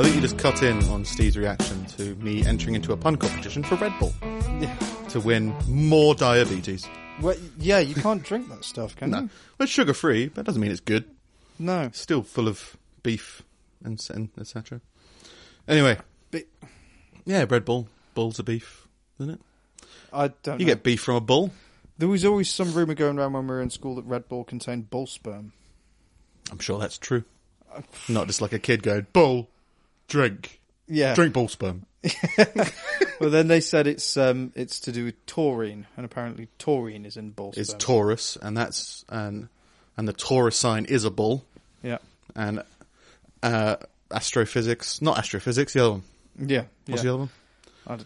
I think you just cut in on Steve's reaction to me entering into a pun competition for Red Bull to win more diabetes. Well, yeah, you can't drink that stuff, can No, you? well, it's sugar free, but that doesn't mean it's good. No. Still full of beef and, s- and etc. Anyway, But yeah, Red Bull, balls of beef, isn't it? I don't You know. get beef from a bull. There was always some rumour going around when we were in school that Red Bull contained bull sperm. I'm sure that's true. Uh, Not just like a kid going, bull, drink, Yeah. drink bull sperm. Well, then they said it's um, it's to do with taurine, and apparently taurine is in bull Is sperm. Taurus, and that's and and the Taurus sign is a bull, yeah. and uh, astrophysics, not astrophysics, the other one. Yeah. What's yeah. the other one? I d-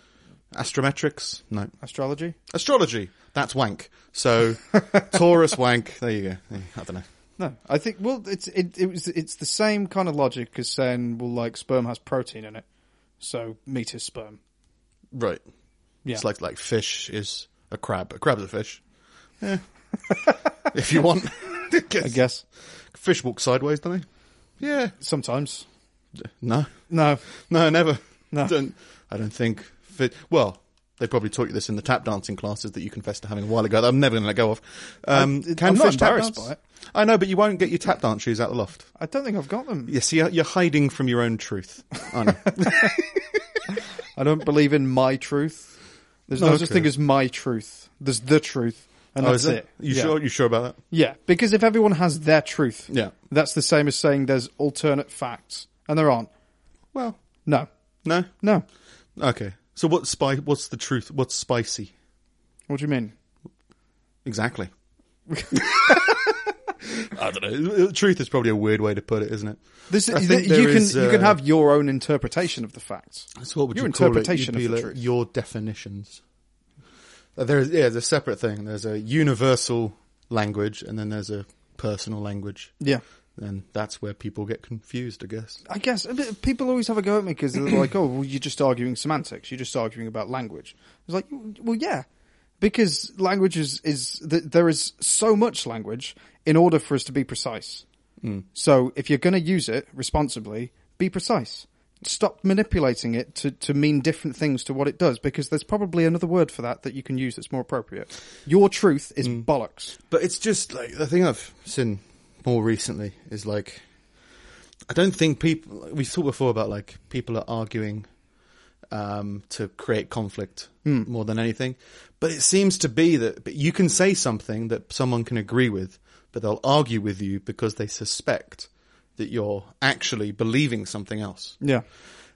Astrometrics? No. Astrology? Astrology. That's wank. So Taurus wank. There you go. I don't know. No, I think. Well, it's it, it was it's the same kind of logic as saying, well, like sperm has protein in it, so meat is sperm. Right. Yeah. It's like like fish is a crab. A crab's a fish. Yeah. if you want. I guess Fish walk sideways, don't they? Yeah. sometimes. No. No, No, never. No. Don't, I don't think. Fi- well, they probably taught you this in the tap dancing classes that you confessed to having a while ago. that I'm never going to let go of. Um, I- can I'm not embarrassed by it. I know, but you won't get your tap dance shoes out the loft. I don't think I've got them. Yes, you're, you're hiding from your own truth. I know. I don't believe in my truth. There's no Okay. such thing as my truth. There's the truth, and Oh, that's is it. You yeah. sure? You sure about that? Yeah, because if everyone has their truth, Yeah. that's the same as saying there's alternate facts, and there aren't. Well, No, no. no. Okay. So what's spi- What's the truth? What's spicy? What do you mean? Exactly. I don't know. Truth is probably a weird way to put it, isn't it? This I you can there is, you can uh, have your own interpretation of the facts. So what would Your you call it? interpretation of the like truth. Your definitions. Uh, There's yeah, there's a separate thing. There's a universal language, and then there's a personal language. Yeah. And that's where people get confused, I guess. I guess bit- people always have a go at me because they're like, "Oh, well, you're just arguing semantics. You're just arguing about language." It's like, well, yeah, because language is is th- there is so much language in order for us to be precise. Hmm. So if you're going to use it responsibly, be precise. Stop manipulating it to, to mean different things to what it does, because there's probably another word for that that you can use that's more appropriate. Your truth is hmm. bollocks. But it's just like the thing I've seen more recently is like I don't think people we talked before about like people are arguing um, to create conflict more than anything. But it seems to be that you can say something that someone can agree with, but they'll argue with you because they suspect that you're actually believing something else. Yeah.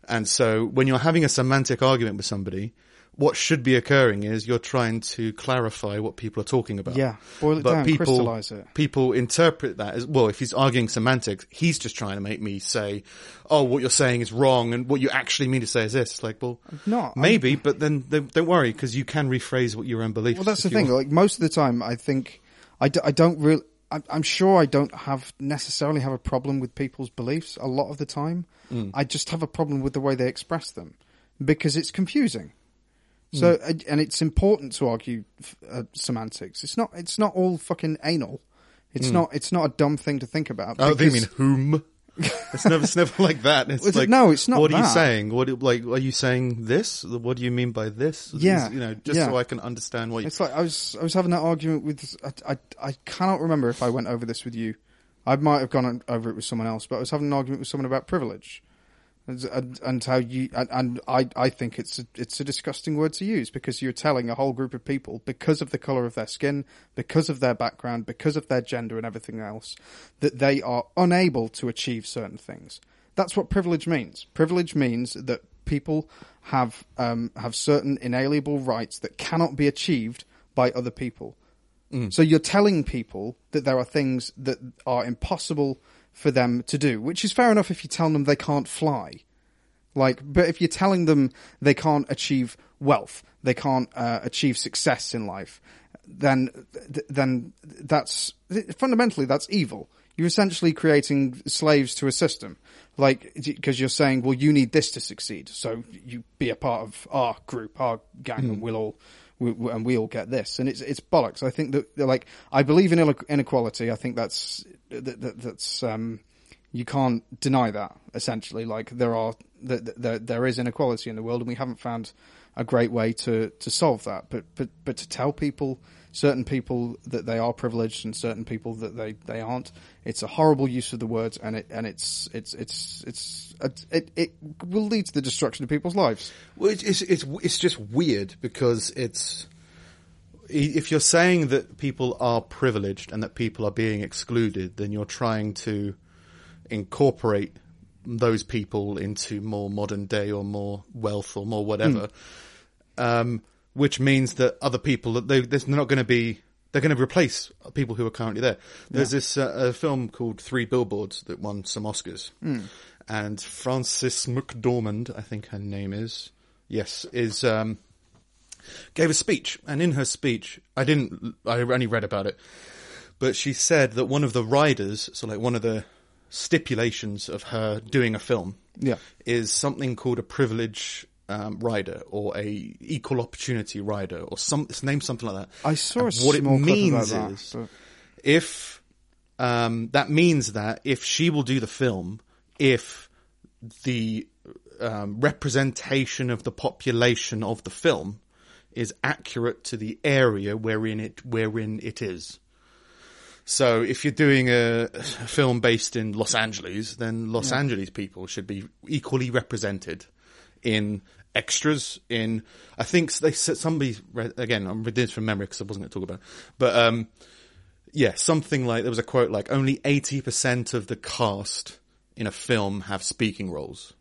And so when you're having a semantic argument with somebody, what should be occurring is you're trying to clarify what people are talking about. Yeah. Boil it down, crystallize it. People interpret that as, well, if he's arguing semantics, he's just trying to make me say, oh, what you're saying is wrong and what you actually mean to say is this. Like, well, not. I'm- maybe, but then don't worry because you can rephrase what your own beliefs. Well, that's the thing. want. Like most of the time, I think I, d- I don't really. I'm, I'm sure I don't have necessarily have a problem with people's beliefs. A lot of the time, Mm. I just have a problem with the way they express them because it's confusing. So, Mm. and- it's important to argue uh, semantics. It's not. It's not all fucking anal. It's not. It's not a dumb thing to think about. Mm. Oh, they mean whom? It's never, it's never like that. It's it- like, no, it's not What are you saying? What, like, are you saying this? What do you mean by this? Yeah, you know, just yeah. so I can understand what you. It's like I was I was having that argument with I, I I cannot remember if I went over this with you. I might have gone over it with someone else, but I was having an argument with someone about privilege, and, how you and, and I I think it's a, it's a disgusting word to use because you're telling a whole group of people because of the color of their skin, because of their background, because of their gender and everything else, that they are unable to achieve certain things. That's what privilege means. Privilege means that people have um, have certain inalienable rights that cannot be achieved by other people. So you're telling people that there are things that are impossible for them to do, which is fair enough if you tell them they can't fly. Like, but if you're telling them they can't achieve wealth, they can't uh, achieve success in life, then th- then that's fundamentally that's evil. You're essentially creating slaves to a system, like because you're saying, well, you need this to succeed, so you be a part of our group, our gang, and we'll all we, we- and we all get this, and it's it's bollocks. I think that like I believe in inequality. I think that's that, that, that's um, You can't deny that. Essentially, like there are th- there there is inequality in the world, and we haven't found a great way to to solve that. But but but to tell people certain people that they are privileged and certain people that they, they aren't. It's a horrible use of the words, and it and it's it's it's it's it it will lead to the destruction of people's lives. Well, it's it's, it's just weird because it's if you're saying that people are privileged and that people are being excluded, then you're trying to incorporate those people into more modern day or more wealth or more whatever. Mm. Um, which means that other people that they, they're not going to be they're going to replace people who are currently there. There's yeah. this uh, a film called Three Billboards that won some Oscars, mm. and Frances McDormand, I think her name is, yes, is um, gave a speech, and in her speech, I didn't, I only read about it, but she said that one of the riders, so like one of the stipulations of her doing a film, yeah, is something called a privilege um, rider or a equal opportunity rider or some it's named something like that. I saw a what it means that, is but... if um, that means that if she will do the film, if the um, representation of the population of the film is accurate to the area wherein it wherein it is. So if you're doing a, a film based in Los Angeles, then Los yeah. Angeles people should be equally represented in extras in I think they said somebody again I'm reading this from memory because I wasn't going to talk about it. but um yeah something like there was a quote like only 80% of the cast in a film have speaking roles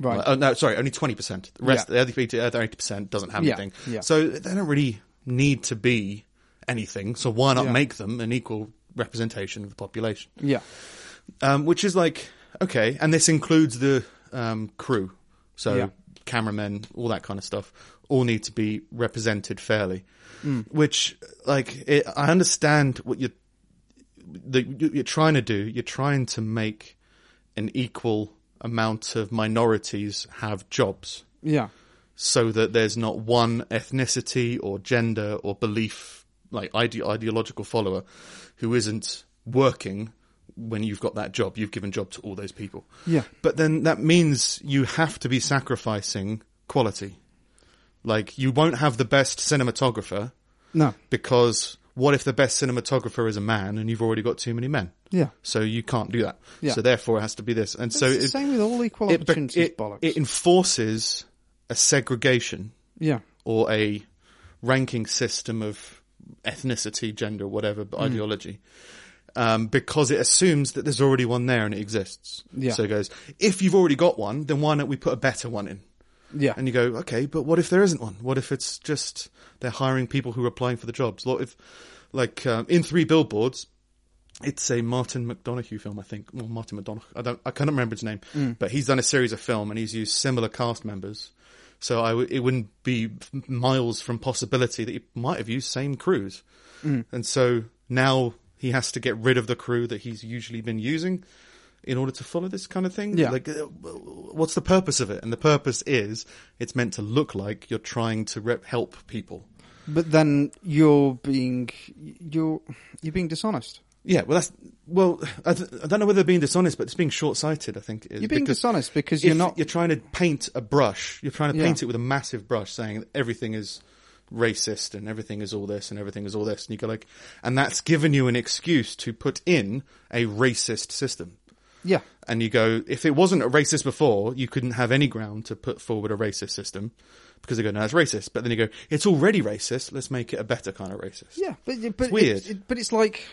right oh no sorry only 20% the rest yeah. the other 80% doesn't have yeah. anything yeah. so they don't really need to be anything so why not yeah. make them an equal representation of the population yeah um, which is like okay and this includes the um, crew so yeah cameramen, all that kind of stuff, all need to be represented fairly. Mm. Which, like, it, I understand what you're, the, you're trying to do. You're trying to make an equal amount of minorities have jobs. Yeah. So that there's not one ethnicity or gender or belief, like ide- ideological follower, who isn't working when you've got that job, you've given job to all those people. Yeah. But then that means you have to be sacrificing quality. Like you won't have the best cinematographer. No. Because what if the best cinematographer is a man and you've already got too many men? Yeah. So you can't do that. Yeah. So therefore it has to be this. And so it's the it, same with all equal opportunities it, bollocks. It enforces a segregation. Yeah. Or a ranking system of ethnicity, gender, whatever, mm. ideology um, because it assumes that there's already one there and it exists. Yeah. So it goes, if you've already got one, then why don't we put a better one in? Yeah. And you go, okay, but what if there isn't one? What if it's just they're hiring people who are applying for the jobs? What if, like, um, in Three Billboards, it's a Martin McDonagh film, I think. Well, Martin McDonagh. I don't, I can't remember his name, mm. but he's done a series of film and he's used similar cast members. So I w- it wouldn't be miles from possibility that he might have used same crews. Mm. And so now he has to get rid of the crew that he's usually been using in order to follow this kind of thing. Yeah. Like, uh, what's the purpose of it? And the purpose is it's meant to look like you're trying to rep- help people. But then you're being you're you're being dishonest. Yeah, well, that's well. I, th- I don't know whether they're being dishonest, but it's being short-sighted. I think is. You're being because dishonest because you're not. You're trying to paint a brush. You're trying to Yeah. paint it with a massive brush, saying everything is racist and everything is all this and everything is all this, and you go like, and that's given you an excuse to put in a racist system. Yeah, And you go, if it wasn't a racist before, you couldn't have any ground to put forward a racist system because they go, no, it's racist. But then you go, it's already racist. Let's make it a better kind of racist. yeah, but but weird. It, it- but it's like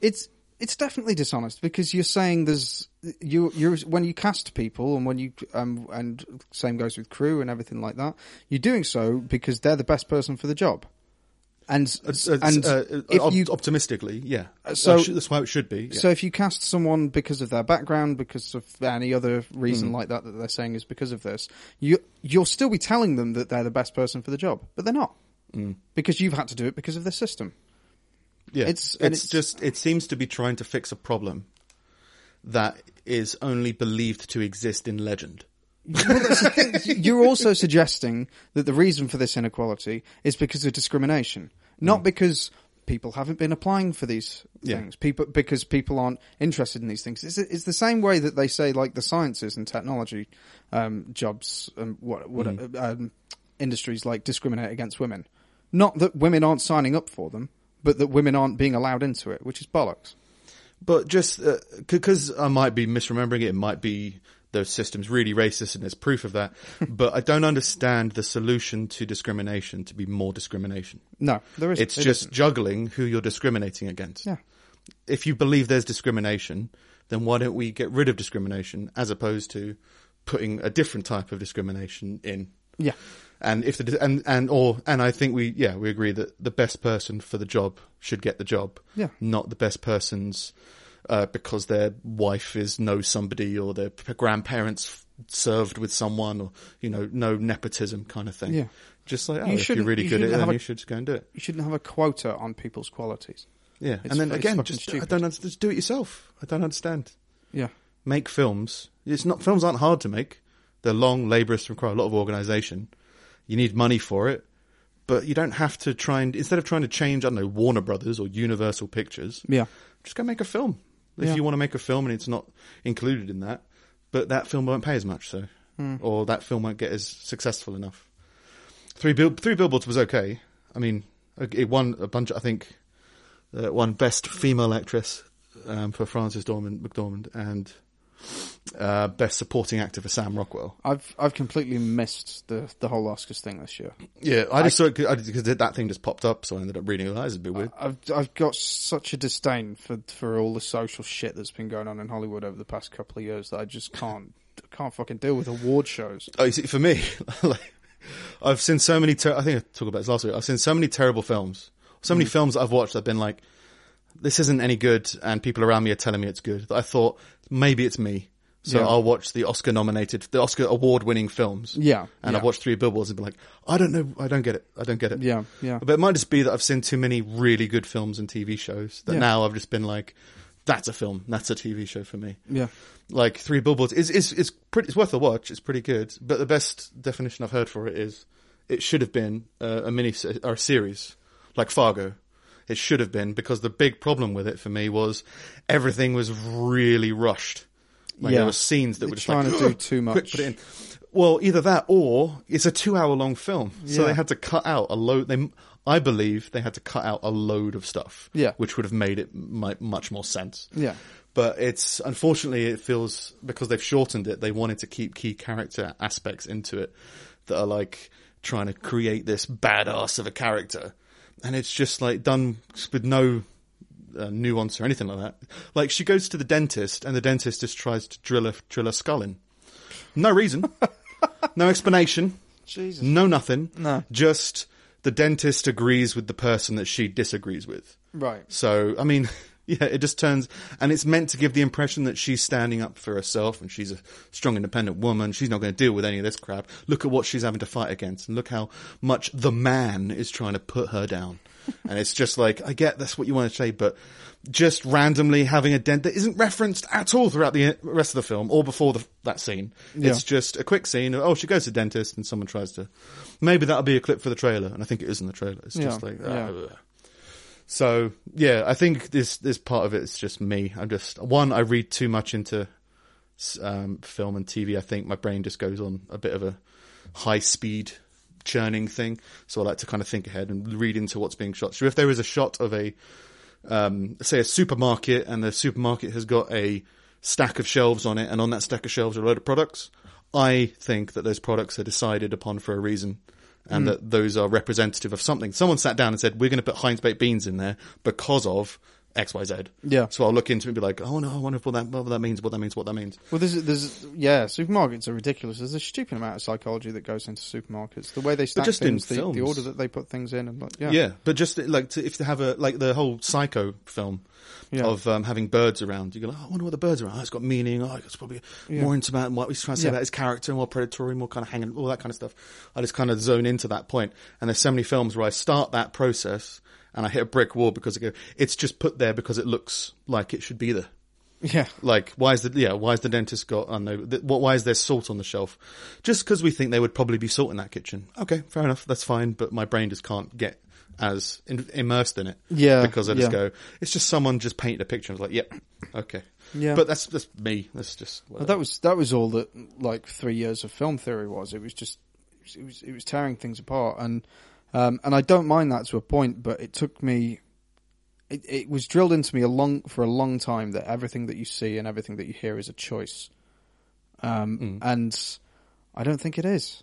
it's it's definitely dishonest because you're saying there's you you're when you cast people and when you um and same goes with crew and everything like that. You're doing so because they're the best person for the job. And It's- it's, and uh, if op- you optimistically, yeah. so- that's how it should be. yeah. So if you cast someone because of their background, because of any other reason Hmm. like that that they're saying is because of this, you you'll still be telling them that they're the best person for the job, but they're not Hmm. because you've had to do it because of the system. Yeah, It's- it's, it's- just it seems to be trying to fix a problem that is only believed to exist in legend. Well, that's the thing. You're also suggesting that the reason for this inequality is because of discrimination, not Hmm. because people haven't been applying for these Yeah. things. People because people aren't interested in these things. It's, it's the same way that they say like the sciences and technology um, jobs and what what Mm. um, industries like discriminate against women. Not that women aren't signing up for them, but that women aren't being allowed into it, which is bollocks. But just because I might be misremembering it, it might be those systems really racist, and there's proof of that. but I don't understand the solution to discrimination to be more discrimination. No, there is. It's it just isn't. juggling who you're discriminating against. yeah. If you believe there's discrimination, then why don't we get rid of discrimination as opposed to putting a different type of discrimination in? Yeah. And if the and and or and I think we yeah we agree that the best person for the job should get the job. Yeah. Not the best person's uh, because their wife is knows somebody or their grandparents served with someone or you know no nepotism kind of thing. Yeah. Just like oh, You if you're really you good at it, then a- you should just go and do it. You shouldn't have a quota on people's qualities. Yeah. It's- and then again, just I don't understand. Just do it yourself. I don't understand. Yeah. Make films. It's not films aren't hard to make. They're long, laborious, require a lot of organisation. You need money for it, but you don't have to try and instead of trying to change, I don't know, Warner Brothers or Universal Pictures, Yeah. just go make a film. If Yeah. you want to make a film and it's not included in that, but that film won't pay as much, so Hmm. or that film won't get as successful enough. Three bill- three billboards was okay. I mean, it won a bunch. I think uh, won best female actress um, for Frances Dormand McDormand and uh, best supporting actor for Sam Rockwell. I've I've completely missed the the whole Oscars thing this year. Yeah, I just saw it because that thing just popped up, so I ended up reading it. That is a bit weird. I've I've got such a disdain for for all the social shit that's been going on in Hollywood over the past couple of years that I just can't can't fucking deal with award shows. Oh, you see, for me, like, I've seen so many. Ter- I think I talked about this last week. I've seen so many terrible films. So many films that I've watched. I've been like, this isn't any good, and people around me are telling me it's good. That I thought maybe it's me. So Yeah. I'll watch the Oscar nominated, the Oscar award winning films. Yeah, And yeah. I've watched three billboards and be like, I don't know, I don't get it, I don't get it. Yeah, yeah. But it might just be that I've seen too many really good films and TV shows that Yeah. now I've just been like, that's a film, that's a TV show for me Yeah, like three billboards is is is pretty. It's worth a watch. It's pretty good. But the best definition I've heard for it is it should have been uh, a mini, or a series, like Fargo. It should have been because the big problem with it for me was everything was really rushed. Like Yeah. there were scenes that They're were just trying like, to do too Quick, much. put it in. Well, either that or it's a two-hour-long film, so Yeah. they had to cut out a load. They, I believe, they had to cut out a load of stuff. Yeah. which would have made it much more sense yeah, but it's unfortunately it feels because they've shortened it they wanted to keep key character aspects into it that are like trying to create this badass of a character and it's just like done with no uh, nuance or anything like that like she goes to the dentist and the dentist just tries to drill a drill a skull in no reason no explanation Jesus. no nothing No. just the dentist agrees with the person that she disagrees with Right. so, I mean, yeah, it just turns, and it's meant to give the impression that she's standing up for herself and she's a strong, independent woman. She's not going to deal with any of this crap. Look at what she's having to fight against, and look how much the man is trying to put her down. and it's just like, I get that's what you want to say, but just randomly having a dent that isn't referenced at all throughout the uh, rest of the film or before the, that scene. Yeah. It's just a quick scene. Of, oh, she goes to the dentist and someone tries to. Maybe that'll be a clip for the trailer, and I think it is in the trailer. It's just Yeah, like, yeah. Ah, so yeah, I think this this part of it is just me. I'm just one. I read too much into um, film and TV. I think my brain just goes on a bit of a high speed churning thing. So I like to kind of think ahead and read into what's being shot. So if there is a shot of a um, say a supermarket and the supermarket has got a stack of shelves on it, and on that stack of shelves are a load of products. I think that those products are decided upon for a reason, and hmm. that those are representative of something. Someone sat down and said, "We're going to put Heinz baked beans in there because of X, Y, Z." Yeah. So I'll look into it and be like, "Oh no, I wonder what that what that means. What that means. What that means." Well, there's, there's, yeah, supermarkets are ridiculous. There's a stupid amount of psychology that goes into supermarkets. The way they stack things, the, the order that they put things in, and like, yeah, Yeah, but just like to, if they have a like the whole Psycho film Yeah. of um, having birds around, you go, oh, I wonder what the birds are. Oh, it's got meaning. Oh, it's probably Yeah. more intimate and what he's trying to say about his character, more predatory, more kind of hanging, all that kind of stuff. I just kind of zone into that point. And there's so many films where I start that process and I hit a brick wall because I go, it's just put there because it looks like it should be there. yeah, Like, why is the yeah? Why is the dentist got? I know. th- what? Why is there salt on the shelf? Just because we think there would probably be salt in that kitchen. Okay, fair enough. That's fine. But my brain just can't get as in, immersed in it. Yeah, because I just yeah. go, it's just someone just painted a picture. I was like, yep, okay. Yeah. but that's that's me. That's just Well, that was that was all that like three years of film theory was. It was just it was it was tearing things apart, and um, and I don't mind that to a point, but it took me. It, it was drilled into me a long for a long time that everything that you see and everything that you hear is a choice, um, Mm. and I don't think it is.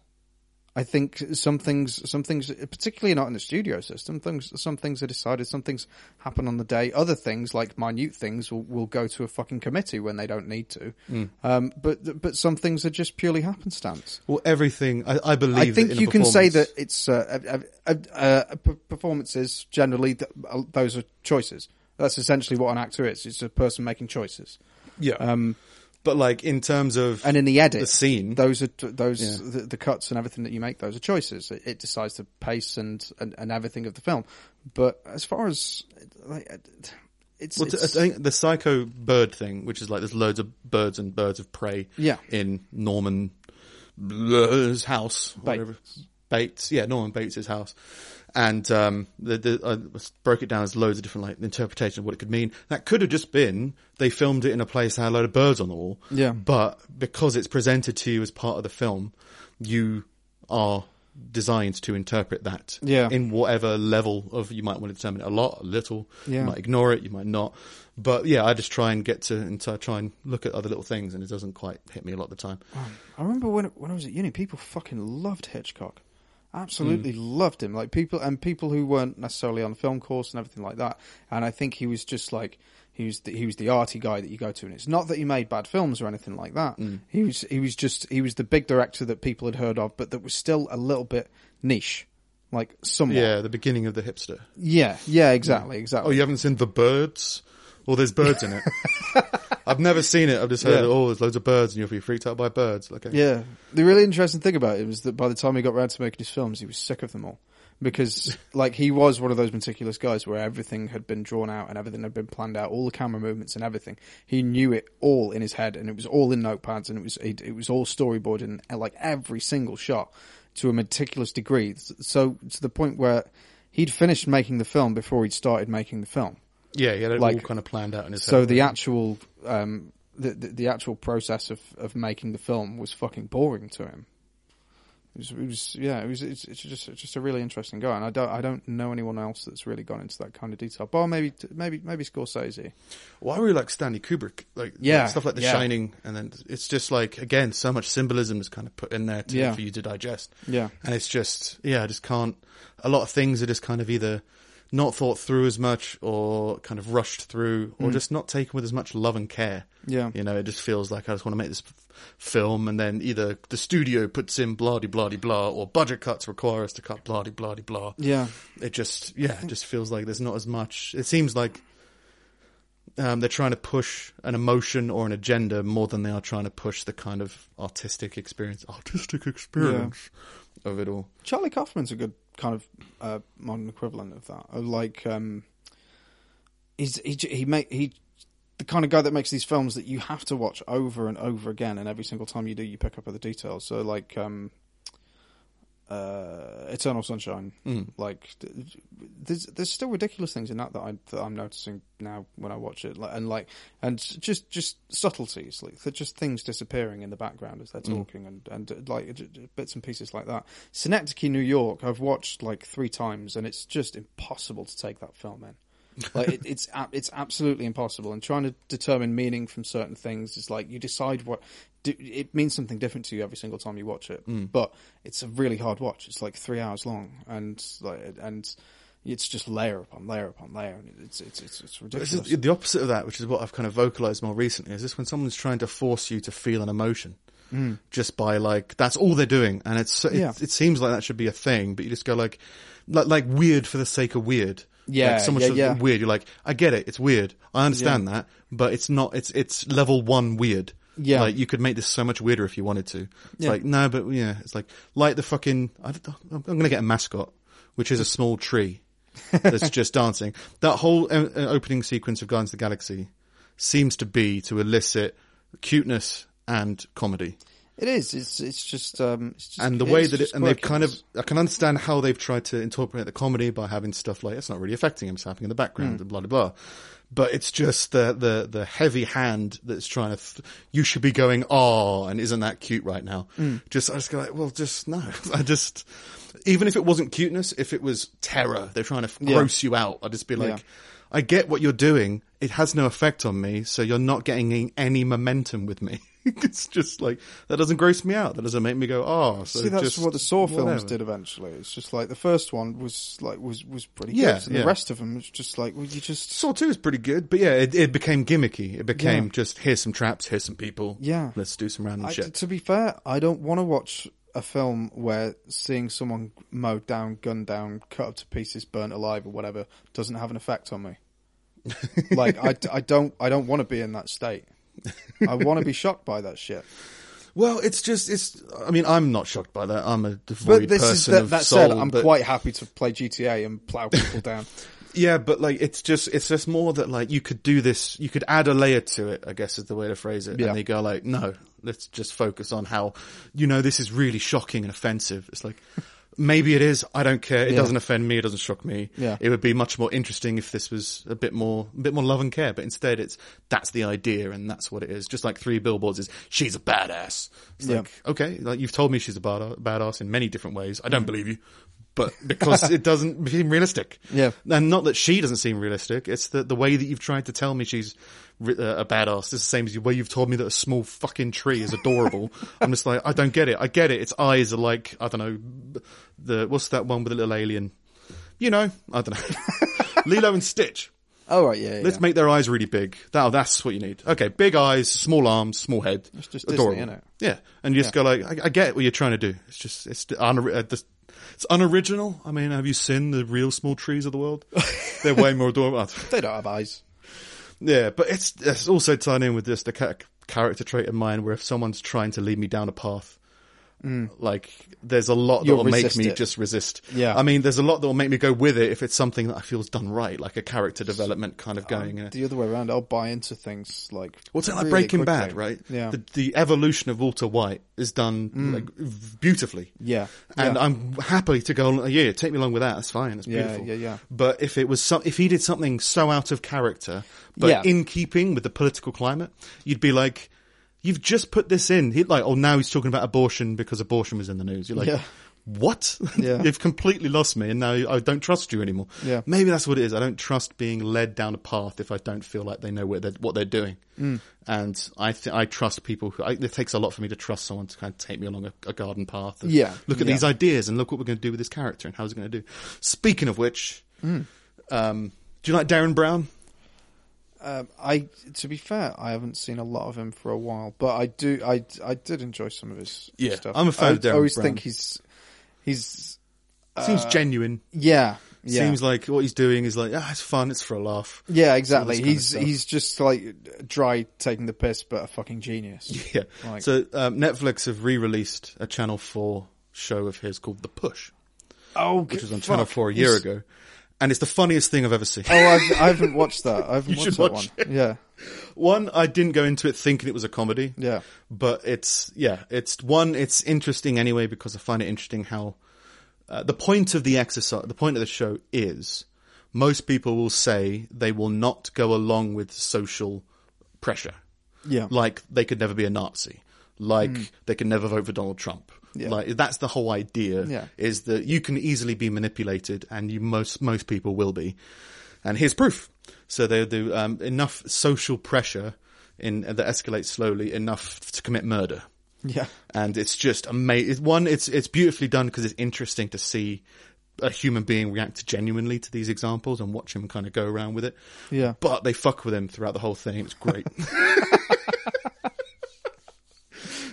I think some things, some things, particularly not in the studio system, things, some things are decided, some things happen on the day. Other things, like minute things, will, will go to a fucking committee when they don't need to. Mm. Um, but but some things are just purely happenstance. well, everything. I, I believe. I think you can say that it's uh, uh, uh, performances generally th- uh, those are choices. That's essentially what an actor is. It's a person making choices. Yeah, Um, but like in terms of and in the edit, the scene, those are those Yeah. the, the cuts and everything that you make. Those are choices. It, it decides the pace and, and and everything of the film. But as far as like, uh, it's, Well, it's I think the psycho bird thing, which is like there's loads of birds and birds of prey Yeah. in Norman Blur's house, Bates. whatever. Bates, yeah, Norman Bates' house, and um, the, the, I broke it down as loads of different like interpretations of what it could mean. That could have just been they filmed it in a place that had a load of birds on the wall, Yeah. But because it's presented to you as part of the film, you are designed to interpret that Yeah. in whatever level of you might want to determine it a lot, a little. Yeah. You might ignore it, you might not. But yeah, I just try and get to and to try and look at other little things, and it doesn't quite hit me a lot of the time. I remember when when I was at uni, people fucking loved Hitchcock. Absolutely Hmm. loved him. Like people and people who weren't necessarily on the film course and everything like that. And I think he was just like he was the, he was the arty guy that you go to. And it's not that he made bad films or anything like that. Hmm. He was he was just he was the big director that people had heard of, but that was still a little bit niche, like somewhat. Yeah, the beginning of the hipster. yeah, yeah, exactly, exactly. Oh, you haven't seen the birds? Well, there's birds in it. I've never seen it. I've just heard, Yeah. oh, there's loads of birds, and you'll be freaked out by birds. Okay. Yeah. The really interesting thing about it was that by the time he got around to making his films, he was sick of them all. Because, like, he was one of those meticulous guys where everything had been drawn out and everything had been planned out, all the camera movements and everything. He knew it all in his head and it was all in notepads and it was, it, it was all storyboarded and, uh, like, every single shot to a meticulous degree. So, to the point where he'd finished making the film before he'd started making the film. Yeah, he had it Like- all kind of planned out in his So head. the actual um, the, the the actual process of, of making the film was fucking boring to him. It was, it was yeah, it was it's, it's just it's just a really interesting guy, and I don't I don't know anyone else that's really gone into that kind of detail. But maybe maybe maybe Scorsese. Well, I really like Stanley Kubrick, like Yeah, stuff like The yeah. Shining, and then it's just like again, so much symbolism is kind of put in there to, Yeah. for you to digest. Yeah, and it's just yeah, I just can't. A lot of things are just kind of either not thought through as much, or kind of rushed through, or just not taken with as much love and care. yeah, You know, it just feels like I just want to make this f- film, and then either the studio puts in blah de blah de blah, or budget cuts require us to cut blah de blah de blah. yeah, It just yeah, it just feels like there's not as much. It seems like um, they're trying to push an emotion or an agenda more than they are trying to push the kind of artistic experience, artistic experience of it all. Charlie Kaufman's a good kind of uh, modern equivalent of that. Like, um, he's he he make he the kind of guy that makes these films that you have to watch over and over again, and every single time you do, you pick up other details. So, like, um, uh, Eternal Sunshine, Mm. like, there's there's still ridiculous things in that that, I, that I'm noticing now when I watch it, Like- and like, and just just subtleties, like just things disappearing in the background as they're Mm. talking, and and uh, like bits and pieces like that. Synecdoche, New York, I've watched like three times, and it's just impossible to take that film in. like it, it's it's absolutely impossible. And trying to determine meaning from certain things is like you decide what it means something different to you every single time you watch it. Mm. But it's a really hard watch. It's like three hours long, and like and it's just layer upon layer upon layer, and it's it's it's, it's ridiculous. the opposite of that, which is what I've kind of vocalized more recently, is this when someone's trying to force you to feel an emotion just by like that's all they're doing, and it's it, Yeah. it seems like that should be a thing, but you just go like like like weird for the sake of weird. Yeah, like someone yeah, yeah. weird. You're like, I get it, it's weird. I understand that, but it's not. It's it's level one weird. Yeah. like you could make this so much weirder if you wanted to. It's Yeah. like no, but yeah, it's like like the fucking. I I'm going to get a mascot, which is a small tree that's just dancing. That whole uh, uh, opening sequence of Guardians of the Galaxy seems to be to elicit cuteness and comedy. It is. It's it's just um. It's just, and the way that it, and they've kind of. I can understand how they've tried to incorporate the comedy by having stuff like it's not really affecting him, it's happening in the background, Hmm. and blah blah blah. But it's just the the the heavy hand that's trying to. Th- you should be going, oh, and isn't that cute right now? Hmm. Just I just go like, well, just no. I just even if it wasn't cuteness, if it was terror, they're trying to Yeah. gross you out. I'd just be like. Yeah. I get what you're doing. It has no effect on me, so you're not getting any- momentum with me. it's just like that doesn't gross me out. That doesn't make me go, oh. So See, that's just what the Saw films whatever. did eventually. It's just like the first one was like was was pretty Yeah, good. And yeah. The rest of them was just like, well, you just Saw Two is pretty good, but yeah, it, it became gimmicky. It became Yeah. just here's some traps, here's some people. Yeah. let's do some random I, shit. to be fair, I don't want to watch a film where seeing someone mowed down, gunned down, cut up to pieces, burnt alive, or whatever doesn't have an effect on me. like I, I don't I don't want to be in that state. I want to be shocked by that shit. well, it's just it's. I mean, I'm not shocked by that. I'm a devoid But this person is that, of that soul. said, I'm but- quite happy to play GTA and plow people down. Yeah, but like it's just it's just more that like you could do this, you could add a layer to it. I guess is the way to phrase it. Yeah. And they go like, no, let's just focus on how you know this is really shocking and offensive. It's like. Maybe it is. I don't care. It Yeah. doesn't offend me. It doesn't shock me. Yeah. It would be much more interesting if this was a bit more, a bit more love and care. But instead, it's that's the idea and that's what it is. Just like three billboards is she's a badass. It's Yeah. like okay, like you've told me she's a bad, badass in many different ways. Mm. I don't believe you, but because it doesn't seem realistic. Yeah. And not that she doesn't seem realistic. It's the the way that you've tried to tell me she's uh, a badass. It's the same as the way you've told me that a small fucking tree is adorable. I'm just like, I don't get it. I get it. Its eyes are like, I don't know, the what's that one with the little alien? You know, I don't know. Lilo and Stitch. Oh right, yeah, yeah. Let's make their eyes really big. That, that's what you need. Okay, big eyes, small arms, small head. It's just Disney, adorable. innit? Yeah, and you just go like, I, I get what you're trying to do. It's just it's un- uh, this- it's unoriginal. I mean, have you seen the real small trees of the world? They're way more adorable. They don't have eyes. Yeah, but it's it's also tied in with this the character trait of mine where if someone's trying to lead me down a path, Mm. like there's a lot that You'll will make me it. just resist. Yeah. I mean, there's a lot that will make me go with it if it's something that I feel is done right, like a character development kind of going. know. The other way around, I'll buy into things like What's it like Breaking quickly. Bad, right? Yeah, The, the evolution of Walter White is done mm. like beautifully. yeah, And yeah. I'm happy to go. Yeah, take me along with that. That's fine. It's beautiful. yeah, yeah. But if it was some, if he did something so out of character, but Yeah. in keeping with the political climate, you'd be like, "You've just put this in." He'd like, "Oh, now he's talking about abortion because abortion was in the news." You're like, Yeah. "What? Yeah. You've completely lost me, and now I don't trust you anymore." Yeah. Maybe that's what it is. I don't trust being led down a path if I don't feel like they know what they're, what they're doing. Mm. And I th- I trust people who, I, it takes a lot for me to trust someone to kind of take me along a, a garden path. And Yeah, Look at yeah. these ideas and look what we're going to do with this character and how's it going to do. Speaking of which, Mm. um, do you like Derren Brown? Um, I, to be fair, I haven't seen a lot of him for a while, but I do. I, I did enjoy some of his Yeah, stuff. I'm a fan I, of Derren I always Brown. think he's, he's, Seems genuine. yeah, Uh, yeah, Seems like what he's doing is like, ah, it's fun, it's for a laugh. yeah, exactly. this kind of He's he's just like dry taking the piss, but a fucking genius. Yeah. Like- so um, Netflix have re-released a Channel 4 show of his called The Push, Oh, which was on Channel 4 a year ago. And it's the funniest thing I've ever seen. Oh, I've, I haven't watched that. I haven't You watched should that watch one. Yeah, One, I didn't go into it thinking it was a comedy. yeah, but it's yeah, it's one. It's interesting anyway because I find it interesting how uh, the point of the exercise, the point of the show is most people will say they will not go along with social pressure, yeah, like they could never be a Nazi, like they could never vote for Donald Trump. Yeah. Like that's the whole idea Yeah. is that you can easily be manipulated, and you most most people will be. And here's proof. So they do um, enough social pressure in that escalates slowly enough to commit murder yeah, and it's just amazing. One, it's it's beautifully done because it's interesting to see a human being react genuinely to these examples and watch him kind of go around with it. yeah. But they fuck with him throughout the whole thing. It's great.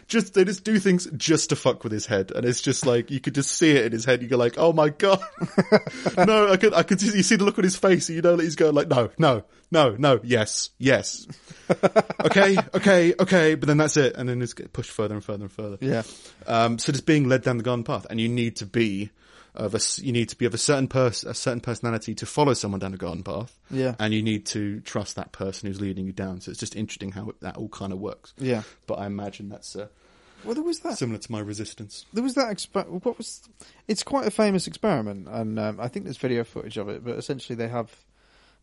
just they just do things just to fuck with his head, and it's just like you could just see it in his head. You go like, "Oh my god!" no, I could, I could. You see the look on his face, and you know that he's going like, "No, no, no, no, yes, yes." okay, okay, okay, but then that's it, and then it's pushed further and further and further. Yeah. Um, so just being led down the garden path, and you need to be of a you need to be of a certain pers- a certain personality to follow someone down a garden path. Yeah. and you need to trust that person who's leading you down. So it's just interesting how it, that all kind of works. Yeah. but I imagine that's uh, Well, there was that. Similar to my resistance. There was that. Exper- what was? It's quite a famous experiment, and um, I think there's video footage of it. But essentially, they have,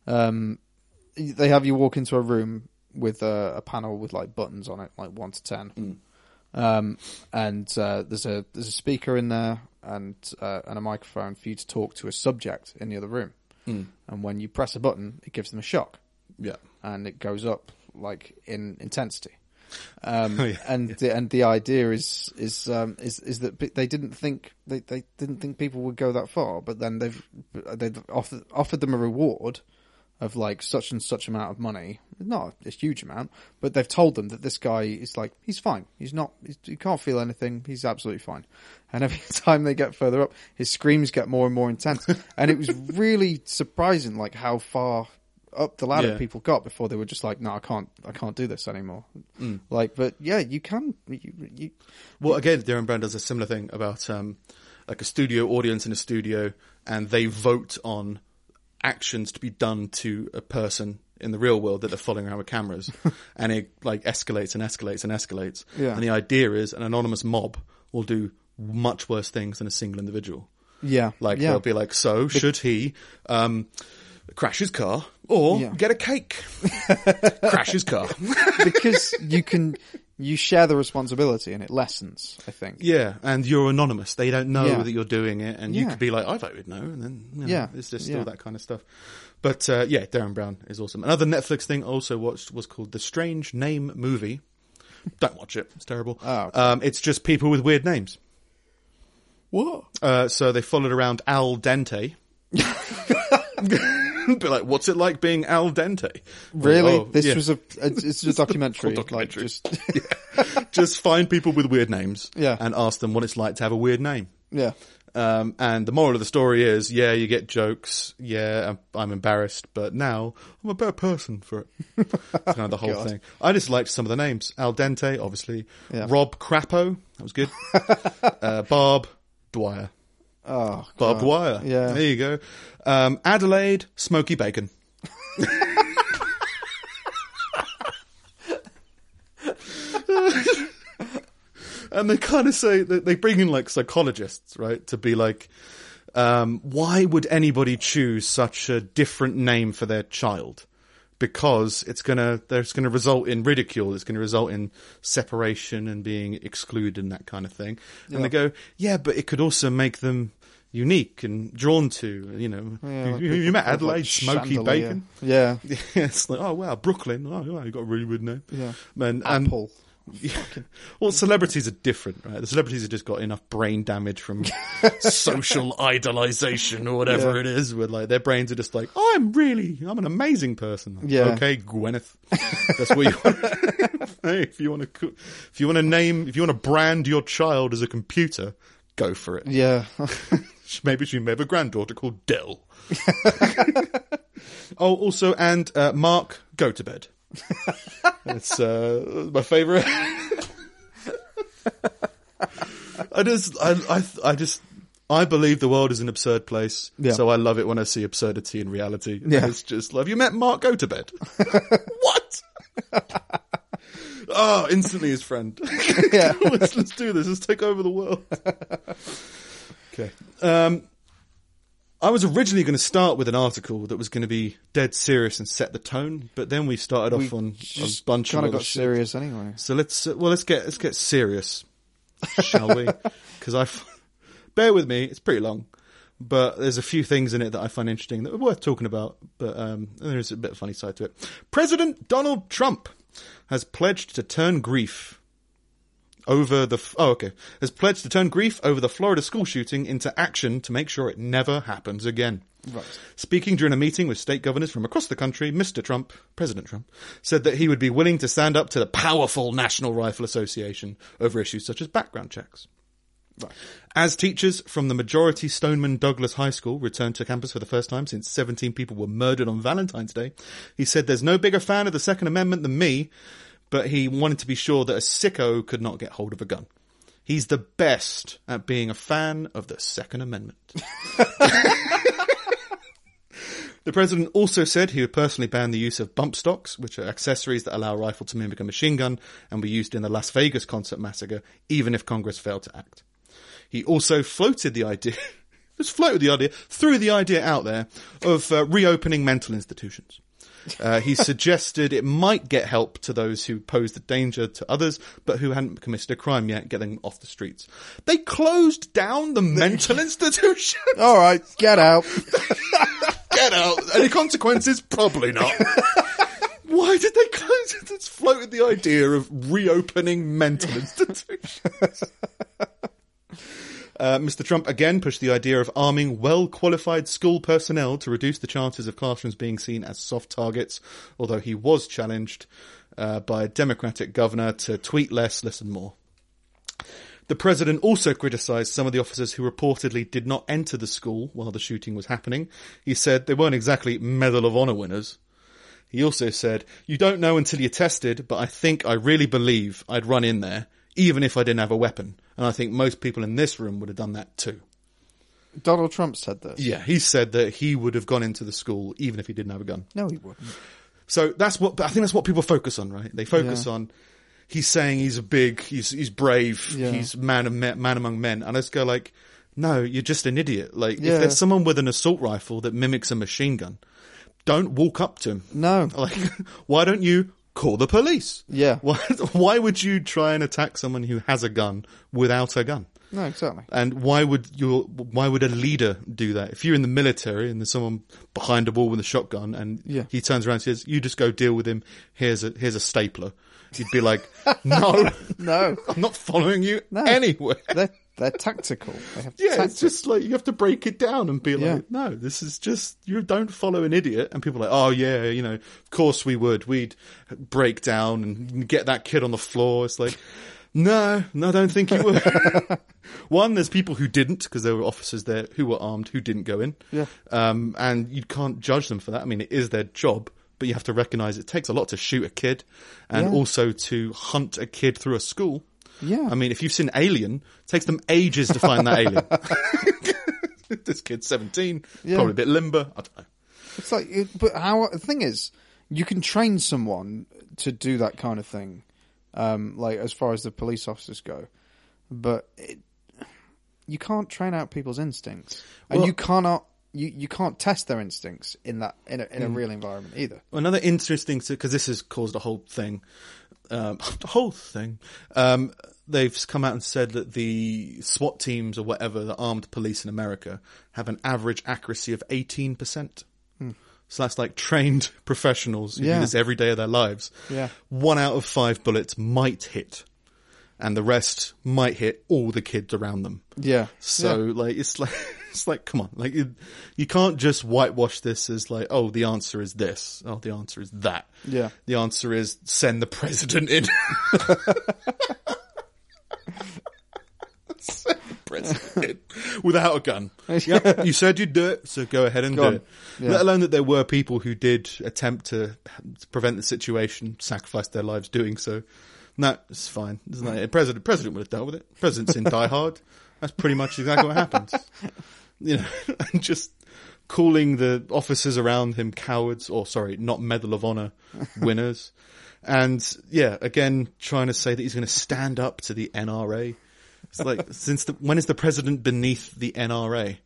um, they have you walk into a room with a, a panel with like buttons on it, like one to ten, um, and uh, there's a there's a speaker in there and uh, and a microphone for you to talk to a subject in the other room. And when you press a button, it gives them a shock, Yeah. and it goes up like in intensity. Um, Oh, yeah, and the, and the idea is is um, is is that they didn't think they, they didn't think people would go that far, but then they've they've offered offered them a reward of like such and such amount of money, not a huge amount, but they've told them that this guy is like he's fine, he's not, he's, he can't feel anything, he's absolutely fine. And every time they get further up, his screams get more and more intense, and it was really surprising, like how far up the ladder Yeah. people got before they were just like, no, I can't, I can't do this anymore. Mm. Like, but yeah, you can, you, you, Well, again, Derren Brown does a similar thing about um, like a studio audience in a studio, and they vote on actions to be done to a person in the real world that they're following around with cameras, and it like escalates and escalates and escalates. Yeah. And the idea is an anonymous mob will do much worse things than a single individual. yeah, Like yeah. they'll be like, so should he um, crash his car or Yeah. get a cake? crash his car. because you can, you share the responsibility and it lessens, I think. Yeah, and you're anonymous. They don't know Yeah. that you're doing it, and you Yeah. could be like, "I voted no," and then you know, Yeah. it's just still Yeah. that kind of stuff. But uh, yeah, Derren Brown is awesome. Another Netflix thing I also watched was called The Strange Name Movie. Don't watch it; it's terrible. Oh, okay. um, it's just people with weird names. What? Uh, so they followed around Al Dente. be like, what's it like being Al Dente? Really? Oh, this yeah. was a, it's it's a documentary. Documentary. Like just, just find people with weird names Yeah. and ask them what it's like to have a weird name. yeah. Um, and the moral of the story is, yeah, you get jokes. Yeah, I'm, I'm embarrassed, but now I'm a better person for it. It's kind of the whole God. thing. I just liked some of the names. Al Dente, obviously. Yeah. Rob Crapo, that was good. uh, Barb Dwyer. Oh, God. Dwyer. Yeah. There you go. Um, Adelaide Smoky Bacon. and they kind of say that they bring in like psychologists, right, to be like, um, why would anybody choose such a different name for their child? Because it's gonna, there's gonna result in ridicule. It's gonna result in separation and being excluded and that kind of thing. And they go, yeah, but it could also make them unique and drawn to, you know. Yeah, you, like you- met Adelaide like, Smoky chandelier. Bacon. Yeah. Yeah, it's like, oh wow, Brooklyn. Oh, wow, you got a really weird name. Yeah. And, and Apple. Well, celebrities are different, right? The celebrities have just got enough brain damage from social idolization or whatever Yeah. it is, where like their brains are just like, I'm really, I'm an amazing person. Yeah. Okay, Gwyneth. That's what you want. hey, if you want to, if you want to name, if you want to brand your child as a computer, go for it. Yeah. Maybe she may have a granddaughter called Dell. oh, also, and uh, Mark, go to bed. That's uh, my favourite. I just, I, I, I just, I believe the world is an absurd place. Yeah. So I love it when I see absurdity in reality. Yeah. It's just, have you met Mark Go to bed? what? oh, instantly his friend. Yeah. let's, let's do this. Let's take over the world. Okay. Um, I was originally going to start with an article that was going to be dead serious and set the tone, but then we started We off on a bunch of kind of got shit. serious anyway. So let's uh, well let's get let's get serious, shall we? Because I bear with me, it's pretty long, but there's a few things in it that I find interesting that are worth talking about. But um, there is a bit of funny side to it. President Donald Trump has pledged to turn grief over the f- oh okay has pledged to turn grief over the Florida school shooting into action to make sure it never happens again. Right. Speaking during a meeting with state governors from across the country, Mr. Trump, President Trump, said that he would be willing to stand up to the powerful National Rifle Association over issues such as background checks. Right. As teachers from the Marjory Stoneman Douglas High School returned to campus for the first time since 17 people were murdered on Valentine's Day, he said there's no bigger fan of the Second Amendment than me, but he wanted to be sure that a sicko could not get hold of a gun. He's the best at being a fan of the Second Amendment. The president also said he would personally ban the use of bump stocks, which are accessories that allow a rifle to mimic a machine gun and were used in the Las Vegas concert massacre, even if Congress failed to act. He also floated the idea, just floated the idea, threw the idea out there of uh, reopening mental institutions. Uh, he suggested it might get help to those who posed a danger to others, but who hadn't committed a crime yet, get them off the streets. They closed down the mental institution. All right, get out. Get out. Any consequences? Probably not. Why did they close it? It's floated the idea of reopening mental institutions. Uh, Mr. Trump again pushed the idea of arming well qualified school personnel to reduce the chances of classrooms being seen as soft targets, although he was challenged uh, by a Democratic governor to tweet less, listen more. The president also criticised some of the officers who reportedly did not enter the school while the shooting was happening. He said they weren't exactly Medal of Honor winners. He also said, You don't know until you're tested, but I think I really believe I'd run in there, even if I didn't have a weapon. And I think most people in this room would have done that too. Donald Trump said this. Yeah, he said that he would have gone into the school even if he didn't have a gun. No, he wouldn't. So that's what I think that's what people focus on, right? They focus Yeah. on he's saying he's a big, he's he's brave, Yeah. he's man of me- man among men, and I just go like, no, you're just an idiot. Like Yeah. if there's someone with an assault rifle that mimics a machine gun, don't walk up to him. No. Like, why don't you call the police? Yeah. Why why would you try and attack someone who has a gun without a gun? No, exactly. And why would your why would a leader do that? If you're in the military and there's someone behind a wall with a shotgun and Yeah. he turns around and says, "You just go deal with him. Here's a here's a stapler." You'd be like, "No, No. I'm not following you No. anywhere." They're, they're tactical. They have Yeah, tactics. it's just like you have to break it down and be like, Yeah. "No, this is just you don't follow an idiot." And people are like, "Oh yeah, you know, of course we would. We'd break down and get that kid on the floor." It's like. No, no, I don't think you would. One, there's people who didn't because there were officers there who were armed who didn't go in. Yeah. Um, and you can't judge them for that. I mean, it is their job, but you have to recognize it takes a lot to shoot a kid and Yeah. also to hunt a kid through a school. Yeah. I mean, if you've seen Alien, it takes them ages to find that alien. this kid's 17, Yeah. probably a bit limber. I don't know. It's like, it, but how the thing is, you can train someone to do that kind of thing, um, like as far as the police officers go, but it, you can't train out people's instincts, and Well- you cannot. You, you can't test their instincts in that in a, in Mm. a real environment either. Another interesting, because this has caused a whole thing, um, a whole thing. Um, they've come out and said that the SWAT teams or whatever, the armed police in America, have an average accuracy of 18%. So that's like trained professionals who Yeah. do this every day of their lives. Yeah. One out of five bullets might hit, and the rest might hit all the kids around them. Yeah. So Yeah. like it's like it's like come on, like you, you can't just whitewash this as like oh the answer is this, oh the answer is that. Yeah. The answer is send the president in. send the president in without a gun. Yep, you said you'd do it, so go ahead and Go do on. it. Yeah. Let alone that there were people who did attempt to prevent the situation, sacrificed their lives doing so. No, it's fine. Isn't it? President president would have dealt with it. President's in Die Hard. That's pretty much exactly what happens. You know, and just calling the officers around him cowards, or sorry, not Medal of Honor winners. And yeah, again, trying to say that he's going to stand up to the NRA. It's like, since the, when is the president beneath the NRA?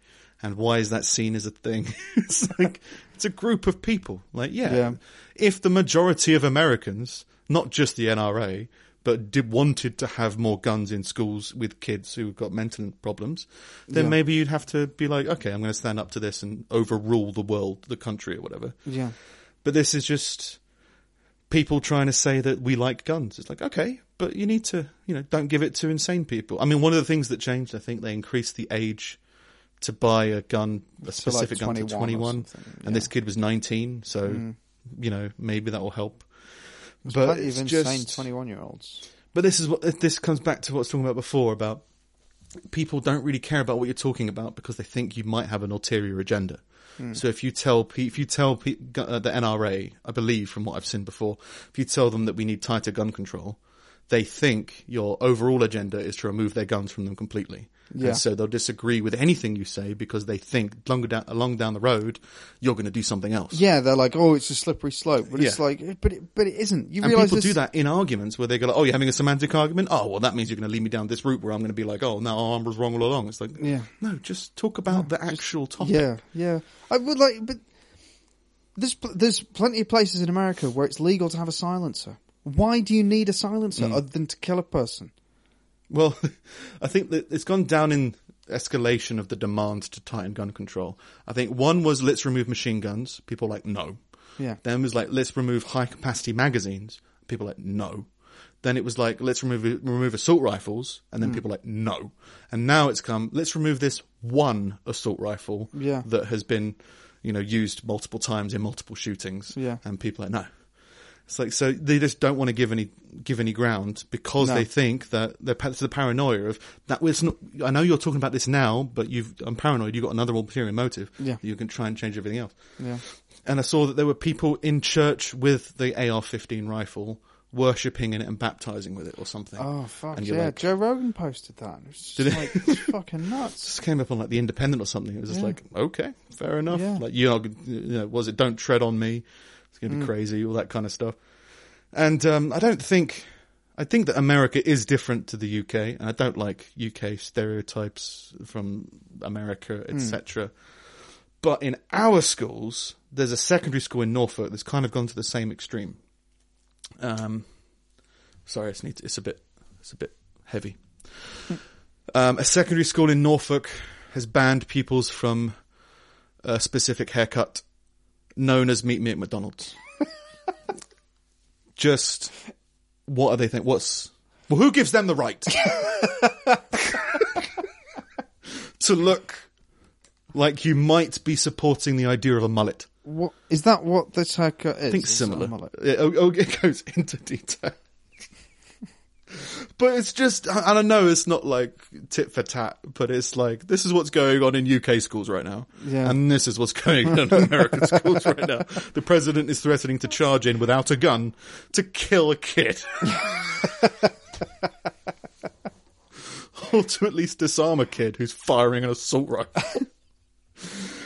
And why is that seen as a thing? it's like, it's a group of people. Like, yeah, Yeah. if the majority of Americans, not just the NRA, but did wanted to have more guns in schools with kids who've got mental problems, then Yeah. maybe you'd have to be like, okay, I'm going to stand up to this and overrule the world, the country, or whatever. Yeah. But this is just people trying to say that we like guns. It's like, okay, but you need to, you know, don't give it to insane people. I mean, one of the things that changed, I think they increased the age to buy a gun, a like specific gun to 21 or 21. something, And this kid was 19, so, mm. you know, maybe that will help. But plenty it's of insane just- twenty-one-year-olds. But this is what this comes back to what I was talking about before about people don't really care about what you're talking about because they think you might have an ulterior agenda. So if you tell if you tell uh, the NRA, I believe from what I've seen before, if you tell them that we need tighter gun control, they think your overall agenda is to remove their guns from them completely. Yeah. And so they'll disagree with anything you say because they think longer down, along down the road, you're going to do something else. Yeah, they're like, oh, it's a slippery slope, but it's Yeah. like, but it, but it isn't. You And realize people this, do that in arguments where they go, like, "Oh, you're having a semantic argument. Oh, well, that means you're going to lead me down this route where I'm going to be like, oh, no, I was wrong all along." It's like, Yeah. no, just talk about the actual topic. Yeah, yeah. I would like, but there's pl- there's plenty of places in America where it's legal to have a silencer. Why do you need a silencer Mm. other than to kill a person? Well, I think that it's gone down in escalation of the demand to tighten gun control. I think one was let's remove machine guns. People like no. Yeah. Then it was like let's remove high capacity magazines. People like no. Then it was like let's remove remove assault rifles, and then hmm. people were like no. And now it's come let's remove this one assault rifle Yeah. that has been you know used multiple times in multiple shootings. Yeah. and people are like no. It's like so they just don't want to give any give any ground because No. they think that they're it's the paranoia of that. It's not. I know you're talking about this now, but you've I'm paranoid. You've got another ulterior motive. Yeah. you can try and change everything else. Yeah. And I saw that there were people in church with the AR-15 rifle worshipping in it and baptizing with it or something. Oh fuck And yeah! like- Joe Rogan posted that. It was just Did like it's fucking nuts. Just came up on like the Independent or something. It was just Yeah. like okay, fair enough. Yeah. Like you know, you know, was it "Don't tread on me"? It's Mm. gonna be crazy, all that kind of stuff. And um, I don't think. I think that America is different to the UK, and I don't like UK stereotypes from America, Hmm. etc. But in our schools, there's a secondary school in Norfolk that's kind of gone to the same extreme. Um, sorry, it's, need it's a bit, it's a bit heavy. Um, a secondary school in Norfolk has banned pupils from a specific haircut known as "Meet Me at McDonald's." Just what are they think? What's well? Who gives them the right to look like you might be supporting the idea of a mullet? What is that? What the haircut is? I think Is similar. It, oh, oh, it goes into detail. But it's just, I know it's not like tit for tat, but it's like, this is what's going on in UK schools right now. Yeah. And this is what's going on in American schools right now. The president is threatening to charge in without a gun to kill a kid. or to at least disarm a kid who's firing an assault rifle.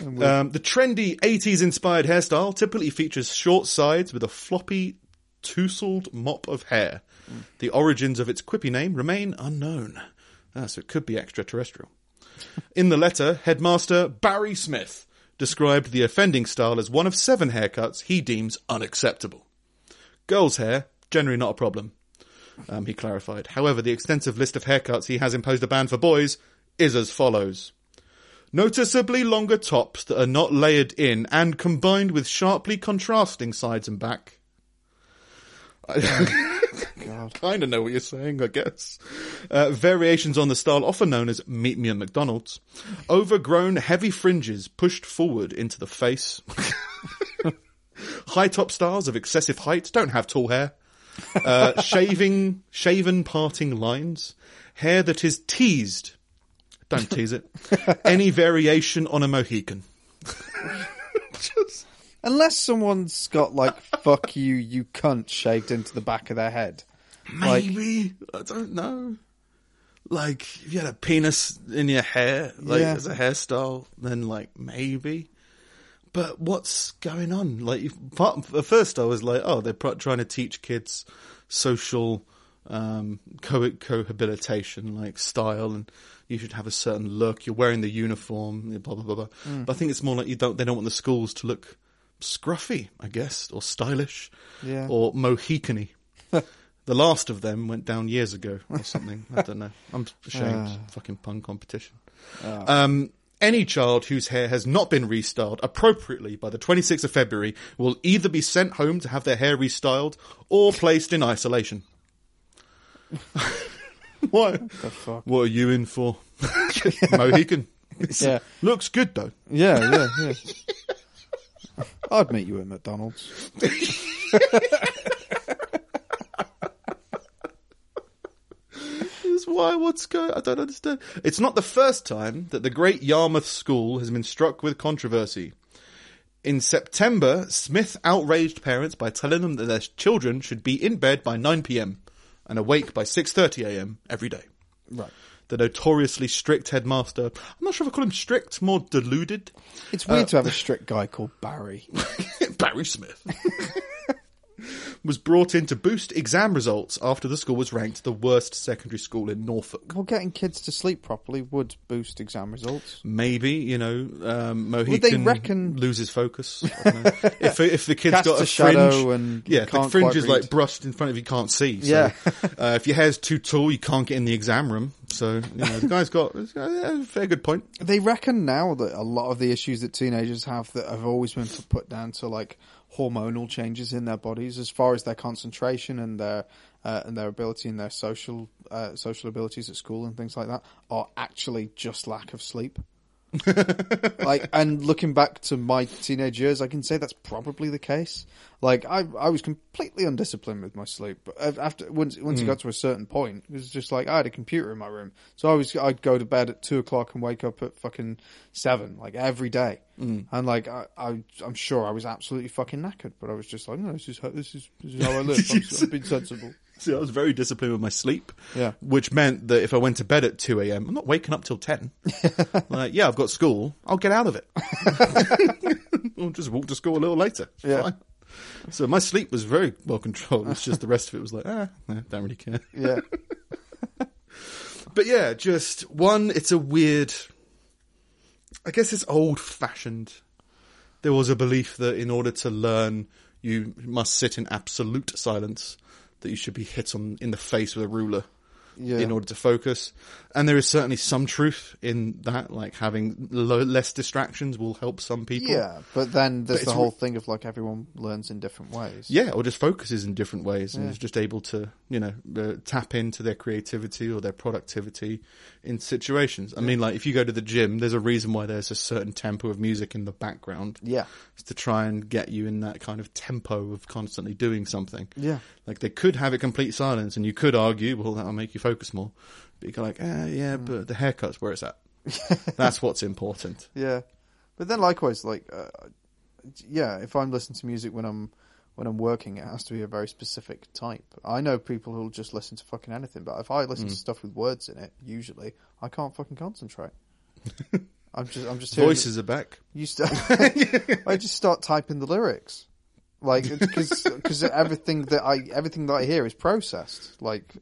Um, the trendy 80s inspired hairstyle typically features short sides with a floppy, tousled mop of hair. The origins of its quippy name remain unknown. Ah, so it could be extraterrestrial. In the letter, headmaster Barry Smith described the offending style as one of seven haircuts he deems unacceptable. Girls' hair, generally not a problem, um, he clarified. However, the extensive list of haircuts he has imposed a ban for boys is as follows. Noticeably longer tops that are not layered in and combined with sharply contrasting sides and back. God. kind of know what you're saying, I guess. Uh, variations on the style, often known as Meet Me at McDonald's. Overgrown, heavy fringes pushed forward into the face. High top styles of excessive height don't have tall hair. Uh, shaving, shaven parting lines. Hair that is teased. Don't tease it. Any variation on a Mohican. Unless someone's got like "fuck you, you cunt" shaved into the back of their head. Like- Maybe I don't know. Like if you had a penis in your hair, like Yeah. as a hairstyle, then like maybe. But what's going on? Like part, at first, I was like, oh, they're pro- trying to teach kids social um, co- cohabitation, like style, and you should have a certain look. You're wearing the uniform, blah blah blah. blah. Mm. But I think it's more like you don't. They don't want the schools to look scruffy, I guess, or stylish Yeah. or Mohicany. the last of them went down years ago or something. I don't know. I'm ashamed. Ah. Fucking pun competition. Ah. Um, any child whose hair has not been restyled appropriately by the 26th of February will either be sent home to have their hair restyled or placed in isolation. what? fuck? What are you in for? Mohican. Yeah. Looks good though. Yeah, yeah, yeah. I'd meet you at McDonald's. is why what's going I don't understand. It's not the first time that the Great Yarmouth School has been struck with controversy. In September, Smith outraged parents by telling them that their children should be in bed by 9 p.m. and awake by 6:30 a.m. every day. Right. The notoriously strict headmaster, I'm not sure if I call him strict, more deluded, It's weird to uh, have a strict guy called Barry. Barry Smith, was brought in to boost exam results after the school was ranked the worst secondary school in Norfolk. well, getting kids to sleep properly would boost exam results. Maybe you know um, they Mohican reckon- loses focus. I don't know. if if the kid's Cast got a a shadow fringe, and yeah, the fringe is like brushed in front of you, you can't see. So, Yeah. uh, if your hair's too tall, you can't get in the exam room. So you know the guy's got a fair good point. They reckon now that a lot of the issues that teenagers have that have always been put down to like hormonal changes in their bodies, as far as their concentration and their uh, and their ability and their social uh, social abilities at school and things like that, are actually just lack of sleep. like, and looking back to my teenage years, I can say that's probably the case. Like, I I was completely undisciplined with my sleep. But after once once it got to a certain point, it was just like I had a computer in my room, so I was I'd go to bed at two o'clock and wake up at fucking seven, like every day. Mm. And like I, I I'm sure I was absolutely fucking knackered, but I was just like, no, this is how, this is this is how I live. I'm, I'm being sensible. See, I was very disciplined with my sleep. Yeah. Which meant that if I went to bed at 2 a.m., I'm not waking up till 10. like, yeah, I've got school. I'll get out of it. I'll just walk to school a little later. It's Yeah. fine. So my sleep was very well controlled. It's just the rest of it was like, ah, don't really care. Yeah, But yeah, just one, it's a weird, I guess it's old fashioned. There was a belief that in order to learn, you must sit in absolute silence, that you should be hit on in the face with a ruler yeah. in order to focus. And there is certainly some truth in that, like having lo- less distractions will help some people. Yeah, but then there's But the whole re- thing of like everyone learns in different ways. Yeah, or just focuses in different ways and Yeah. is just able to, you know, uh, tap into their creativity or their productivity in situations. I mean, like if you go to the gym, there's a reason why there's a certain tempo of music in the background. Yeah. It's to try and get you in that kind of tempo of constantly doing something. Yeah. Like they could have it complete silence, and you could argue, well, that'll make you focus more. But you're like, eh, yeah, Mm. but the haircut's where it's at. That's what's important. Yeah, but then likewise, like, uh, yeah, if I'm listening to music when I'm when I'm working, it has to be a very specific type. I know people who'll just listen to fucking anything, but if I listen Mm. to stuff with words in it, usually I can't fucking concentrate. I'm just I'm just hearing Voices are back. You start, I just start typing the lyrics, like because everything that I everything that I hear is processed, like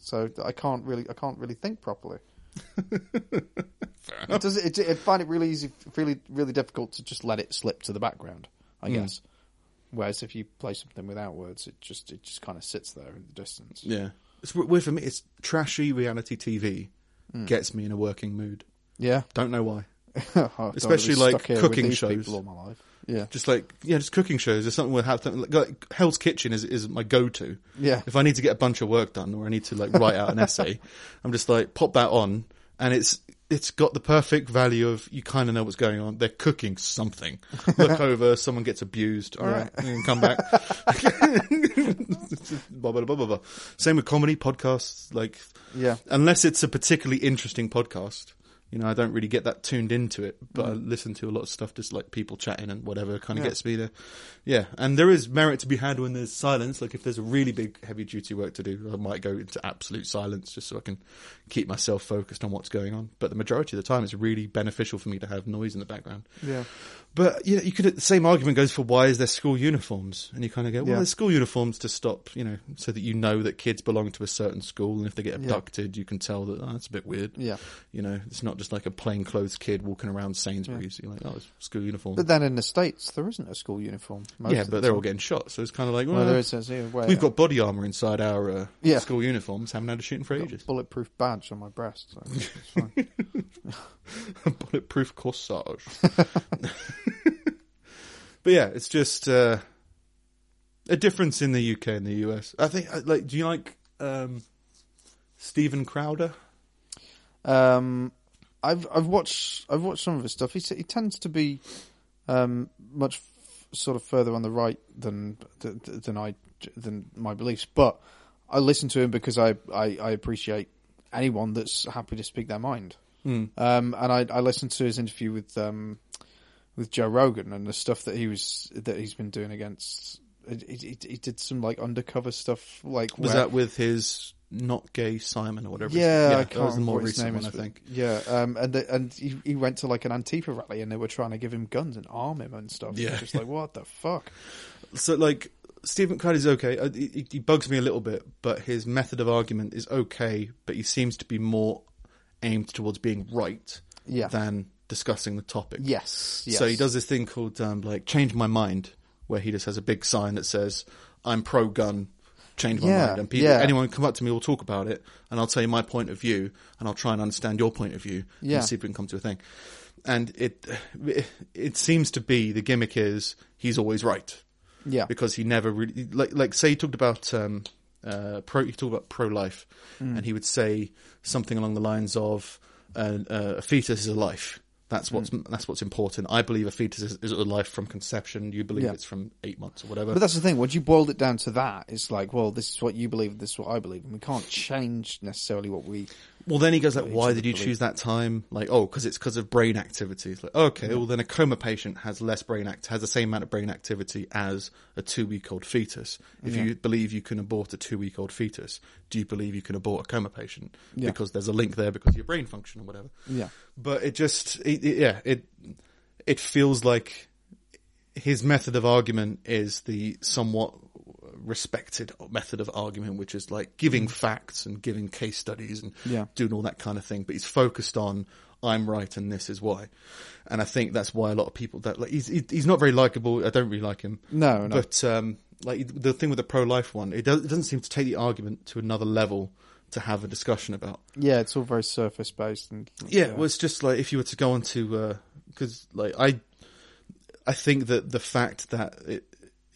so I can't really I can't really think properly. It does it, it find it really easy, really really difficult to just let it slip to the background. I Mm. guess. Whereas if you play something without words, it just it just kind of sits there in the distance. Yeah. It's weird for me. It's trashy reality TV Hmm. gets me in a working mood. Yeah, Don't know why. Oh, Especially, like, stuck here with cooking shows. all my life. Yeah, Just like yeah, just cooking shows. There's something with how like Hell's Kitchen is is my go to. yeah, If I need to get a bunch of work done or I need to like write out an essay, I'm just like pop that on, and it's it's got the perfect value of you kind of know what's going on. They're cooking something. Look over, someone gets abused. All right, Yeah. and come back. blah, blah, blah, blah, blah. Same with comedy podcasts. Like yeah. unless it's a particularly interesting podcast. You know, I don't really get that tuned into it, but I mm. listen to a lot of stuff just like people chatting and whatever kind of Yeah. gets me there. Yeah, and there is merit to be had when there's silence. Like if there's a really big heavy duty work to do, I might go into absolute silence just so I can keep myself focused on what's going on. But the majority of the time, it's really beneficial for me to have noise in the background. Yeah. But you know, you could the same argument goes for why is there school uniforms, and you kind of go, well, Yeah. there's school uniforms to stop, you know, so that you know that kids belong to a certain school, and if they get Yeah. abducted, you can tell that oh, that's a bit weird. Yeah. You know, it's not just like a plain clothes kid walking around Sainsbury's. You're like, oh, it's school uniform. But then in the states, there isn't a school uniform. most yeah, of the but they're all getting shot, so it's kind of like, well, Well, there is yeah, where- we've got body armor inside our uh, Yeah. school uniforms. Haven't had a shooting for got a ages. bulletproof badge on my breast. So it's fine. Bulletproof corsage. but yeah, it's just uh, a difference in the UK and the US. I think, uh, like, do you like um, Steven Crowder? um, I've I've watched I've watched some of his stuff. He he tends to be um, much f- sort of further on the right than th- th- than I than my beliefs, but I listen to him because I, I, I appreciate anyone that's happy to speak their mind. Mm. Um, and I, I listened to his interview with um, with Joe Rogan and the stuff that he was that he's been doing against he, he, he did some like undercover stuff. Like Was where- that with his not gay Simon or whatever? Yeah, I that can't was the more recent one, is, I think. Yeah, um, and the, and he, he went to like an Antifa rally, and they were trying to give him guns and arm him and stuff. Yeah. Yeah, just like what the fuck. So, like, Stephen McCarthy's okay. Uh, He, he bugs me a little bit, but his method of argument is okay. But he seems to be more aimed towards being right Yeah. than discussing the topic. Yes, yes. So he does this thing called um, like change my mind, where he just has a big sign that says "I'm pro-gun." Change my Yeah, mind, and people, yeah. anyone come up to me, will talk about it, and I'll tell you my point of view, and I'll try and understand your point of view, Yeah. and see if we can come to a thing. And it, it seems to be the gimmick is he's always right Yeah, because he never really like like say he talked about um uh pro he talked about pro life Hmm. and he would say something along the lines of uh, uh, a fetus is a life that's what's Hmm. that's what's important i believe a fetus is, is a life from conception you believe Yeah. it's from eight months or whatever but that's the thing. Once you boiled it down to that, it's like, well, this is what you believe, this is what I believe, and we can't change necessarily what we. Well then he goes like why did you choose that time? Like oh because it's because of brain activity it's like okay well then a coma patient has less brain act has the same amount of brain activity as a two week old fetus. If Yeah. you believe you can abort a two week old fetus do you believe you can abort a coma patient? Yeah. because there's a link there because of your brain function or whatever. Yeah, but it just it, it- yeah it it feels like his method of argument is the somewhat respected method of argument which is like giving facts and giving case studies and Yeah. doing all that kind of thing. But he's focused on I'm right and this is why. And I think that's why a lot of people that like he's he's not very likable. I don't really like him. No, no, but um like the thing with the pro life one it, does, it doesn't seem to take the argument to another level to have a discussion about. Yeah, it's all very surface based and yeah, well, it's just like if you were to go onto because like I, I think that the fact that it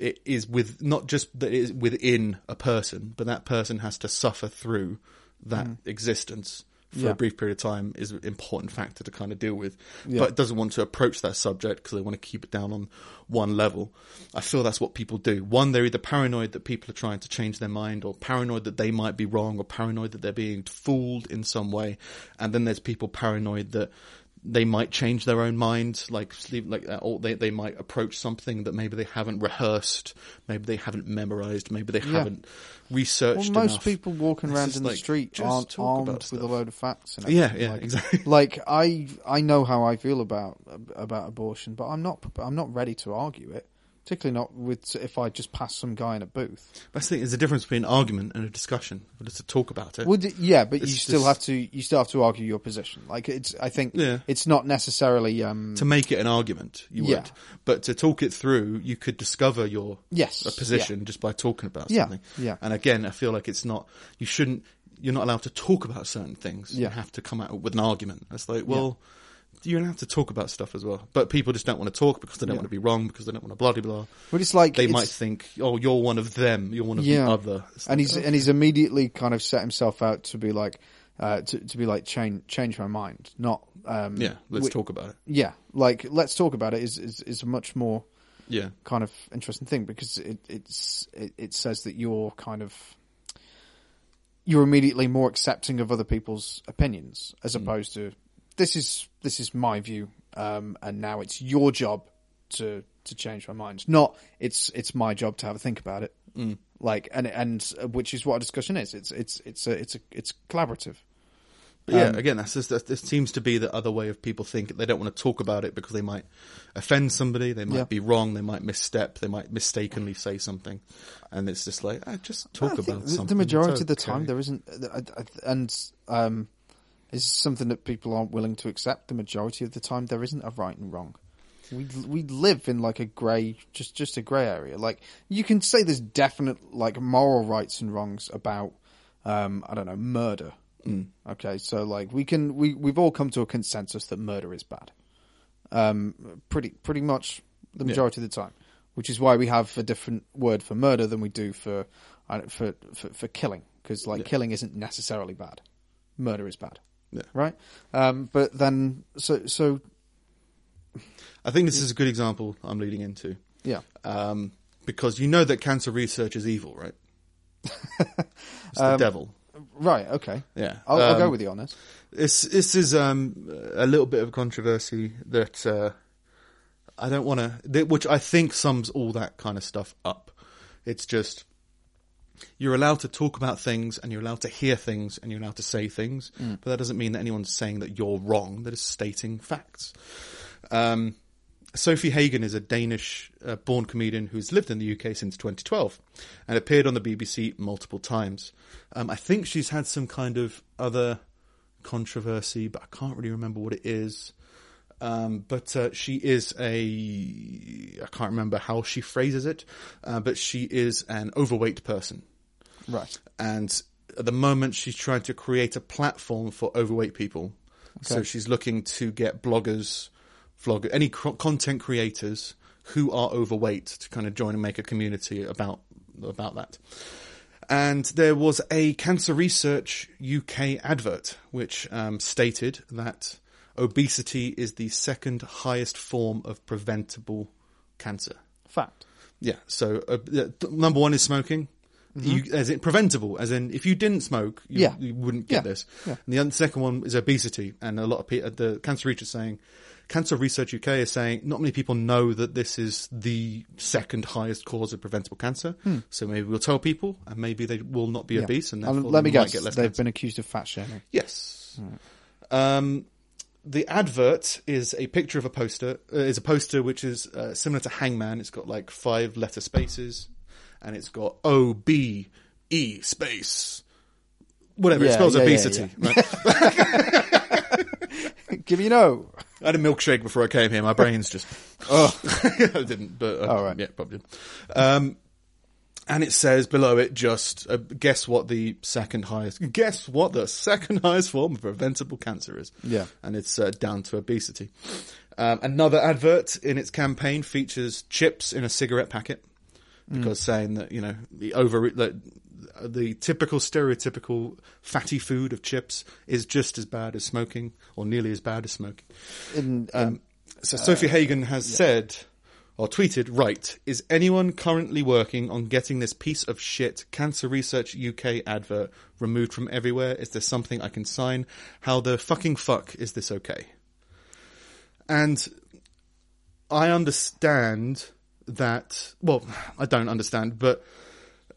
it is with not just that it is within a person, but that person has to suffer through that existence for Mm. Yeah. a brief period of time is an important factor to kind of deal with. Yeah. But it doesn't want to approach that subject because they want to keep it down on one level. I feel that's what people do. One, they're either paranoid that people are trying to change their mind, or paranoid that they might be wrong, or paranoid that they're being fooled in some way. And then there's people paranoid that they might change their own mind, like sleep, like that, or they they might approach something that maybe they haven't rehearsed, maybe they haven't memorized, maybe they Yeah. haven't researched. Well, most enough. people walking It's around in the street just aren't armed with a load of facts. And Yeah, yeah, like, exactly. Like I, I know how I feel about about abortion, but I'm not. I'm not ready to argue it. Particularly not with if I just pass some guy in a booth. That's the thing. There's a difference between an argument and a discussion. But it's to talk about it. Would it- yeah, but It's you still just- have to. You still have to argue your position. Like it's. I think Yeah. it's not necessarily. Um, to make it an argument, you Yeah. would. But to talk it through, you could discover your Yes, a position just by talking about Yeah, something. yeah. And again, I feel like it's not. You shouldn't. You're not allowed to talk about certain things. You Yeah. have to come out with an argument. It's like, well, you're allowed to have to talk about stuff as well. But people just don't want to talk because they don't Yeah. want to be wrong because they don't want to blah blah blah. but it's like They it's- might think, oh, you're one of them. You're one of Yeah. the other. It's and like, he's oh, and he's immediately kind of set himself out to be like uh, to to be like change change my mind, not um, yeah, let's wi- talk about it. Yeah, like let's talk about it is is, is a much more Yeah. kind of interesting thing because it it's it, it says that you're kind of you're immediately more accepting of other people's opinions as Mm. opposed to this is this is my view um, and now it's your job to to change my mind not it's it's my job to have a think about it Mm. like and and uh, which is what a discussion is it's it's it's a it's a it's collaborative But yeah, Um, again, that's just that, this seems to be the other way of people think they don't want to talk about it because they might offend somebody, they might Yeah. be wrong, they might misstep, they might mistakenly say something, and it's just like ah, just talk I about the, something. the majority It's of the time there isn't, I- I- and um, is something that people aren't willing to accept. The majority of the time there isn't a right and wrong. We we live in like a grey, just just a grey area. Like you can say there's definite like moral rights and wrongs about, um, I don't know, murder. Mm. Okay, so like we can we we've all come to a consensus that murder is bad. Um, pretty pretty much the Yeah. majority of the time, which is why we have a different word for murder than we do for uh, for for, for killing, because like Yeah. killing isn't necessarily bad. Murder is bad, Yeah. right? Um, but then so so I think this is a good example I'm leading into yeah um, because you know that cancer research is evil, right? it's the Um, devil. right okay. Yeah, I'll, I'll go Um, with you on this. This this is um, a little bit of a controversy that uh, I don't want to, which I think sums all that kind of stuff up. It's just you're allowed to talk about things and you're allowed to hear things and you're allowed to say things, but that doesn't mean that anyone's saying that you're wrong. That is stating facts. Um, Sofie Hagen is a Danish uh, born comedian who's lived in the UK since 2012 and appeared on the BBC multiple times. Um, I think she's had some kind of other controversy, but I can't really remember what it is. Um, but uh, she is a I can't remember how she phrases it, uh, but she is an overweight person, Right. and at the moment she's trying to create a platform for overweight people. So she's looking to get bloggers, vlogger, any cr- content creators who are overweight to kind of join and make a community about about that. And there was a Cancer Research UK advert which um, stated that obesity is the second highest form of preventable cancer. Fact. Yeah. So uh, th- number one is smoking. You, as in preventable, as in if you didn't smoke, you, Mm-hmm. Yeah. you wouldn't get Yeah. this. Yeah. And the other, second one is obesity, and a lot of people, the Cancer Research is saying, Cancer Research UK is saying not many people know that this is the second highest cause of preventable cancer. So maybe we'll tell people, and maybe they will not be Hmm. Obese, and And therefore let me guess, get less they've cancer. been accused of fat shaming. Yes. Um, the advert is a picture of a poster. Uh, is a poster which is uh, similar to Hangman. It's got like five letter spaces, and it's got O B E space. Whatever it Yeah, spells yeah, yeah, obesity. Right? Give me no. I had a milkshake before I came here. My brain's just. Oh, I didn't, but uh, Oh, right. yeah, probably did. Um, and it says below it just uh, guess what the second highest guess what the second highest form of preventable cancer is. Yeah. and it's uh, down to obesity. Um, another advert in its campaign features chips in a cigarette packet because saying that you know the over that the typical stereotypical fatty food of chips is just as bad as smoking or nearly as bad as smoking. in, in, Um, so Sofie Hagen has said or tweeted, right, is anyone currently working on getting this piece of shit Cancer Research UK advert removed from everywhere? Is there something I can sign? How the fucking fuck is this okay? And I understand that, well, I don't understand, but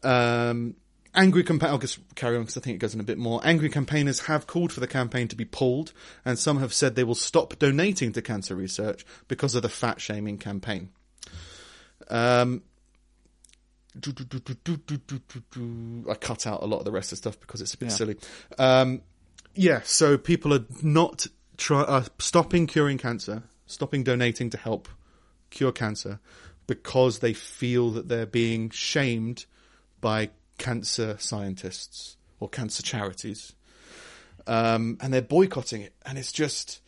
um, angry. I'll just carry on because I think it goes in a bit more. Angry campaigners have called for the campaign to be pulled, and some have said they will stop donating to cancer research because of the fat shaming campaign. Um, do, do, I cut out a lot of the rest of the stuff because it's a bit yeah. silly. Um, yeah, so people are not try, uh, stopping curing cancer, stopping donating to help cure cancer because they feel that they're being shamed by cancer scientists or cancer charities. Um, and they're boycotting it. And it's just,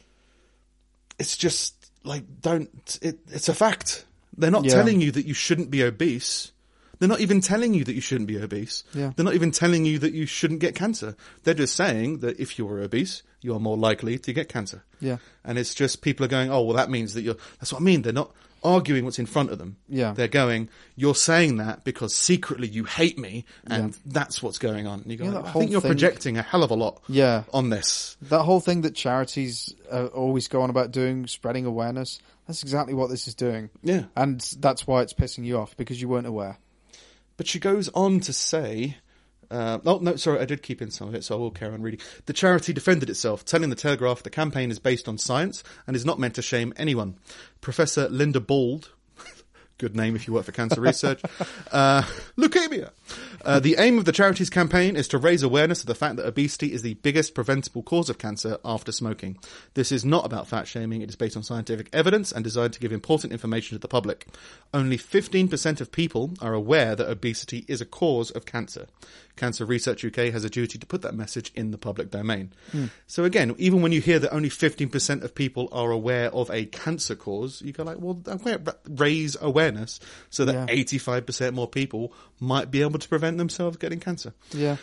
it's just like, don't, it, it's a fact. They're not Yeah. telling you that you shouldn't be obese. They're not even telling you that you shouldn't be obese. Yeah. They're not even telling you that you shouldn't get cancer. They're just saying that if you are obese, you are more likely to get cancer. Yeah. And it's just people are going, oh, well, that means that you're, that's what I mean. They're not arguing what's in front of them. Yeah. They're going, you're saying that because secretly you hate me and that's what's going on. And you go, Yeah, I think you're thing- projecting a hell of a lot yeah. on this. That whole thing that charities uh, always go on about doing, spreading awareness, that's exactly what this is doing. Yeah. And that's why it's pissing you off, because you weren't aware. But she goes on to say, uh, oh no, sorry, I did keep in some of it, so I will carry on reading. The charity defended itself, telling the Telegraph the campaign is based on science and is not meant to shame anyone. Professor Linda Bauld, good name if you work for cancer research, uh, leukemia. Uh, the aim of the charity's campaign is to raise awareness of the fact that obesity is the biggest preventable cause of cancer after smoking. This is not about fat shaming. It is based on scientific evidence and designed to give important information to the public. Only 15% of people are aware that obesity is a cause of cancer. Cancer Research UK has a duty to put that message in the public domain. So again, even when you hear that only 15% of people are aware of a cancer cause, you go like, well, raise awareness so that Yeah. 85% more people might be able to prevent themselves getting cancer. Yeah.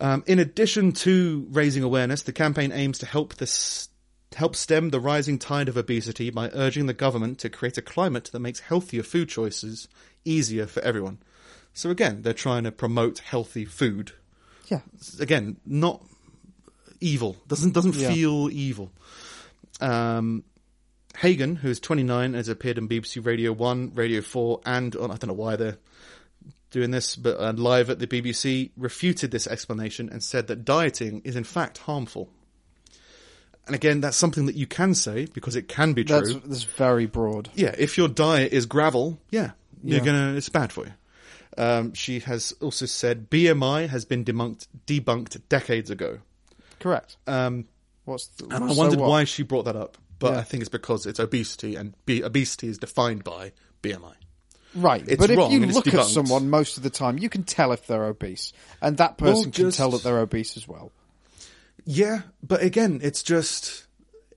Um, in addition to raising awareness, the campaign aims to help this help stem the rising tide of obesity by urging the government to create a climate that makes healthier food choices easier for everyone. So again, they're trying to promote healthy food. Yeah. Again, not evil. Doesn't doesn't Yeah. feel evil. Um, Hagen, who is 29, has appeared on BBC Radio 1, Radio 4, and on, I don't know why they're doing this, but uh, live at the BBC, refuted this explanation and said that dieting is in fact harmful. And again, that's something that you can say because it can be true. That's, that's very broad. Yeah, if your diet is gravel, yeah, you're Yeah. gonna. It's bad for you. Um, she has also said BMI has been debunked debunked decades ago. Correct. Um, What's the, and I wondered why she brought that up, but Yeah. I think it's because it's obesity, and B- obesity is defined by BMI. Right, It's but if you and it's look at someone most of the time, you can tell if they're obese, and that Well, person can tell that they're obese as well. Yeah, but again, it's just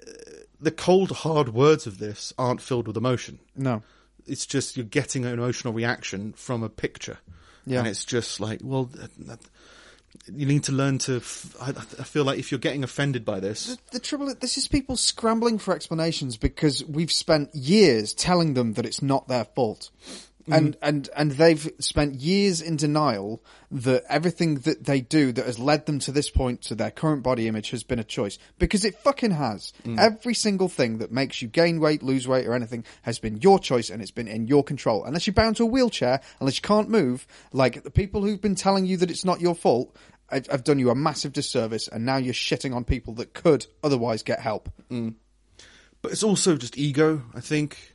uh, the cold, hard words of this aren't filled with emotion. No, It's just you're getting an emotional reaction from a picture, Yeah. and it's just like, well, that, that, you need to learn to. F- I, I feel like if you're getting offended by this, the, the trouble is, this is people scrambling for explanations because we've spent years telling them that it's not their fault. Mm-hmm. And, and, and they've spent years in denial that everything that they do that has led them to this point to their current body image has been a choice. Because it fucking has. Mm. Every single thing that makes you gain weight, lose weight or anything has been your choice and it's been in your control. Unless you're bound to a wheelchair, unless you can't move, like the people who've been telling you that it's not your fault, I've I've done you a massive disservice and now you're shitting on people that could otherwise get help. Mm. but it's also just ego. I think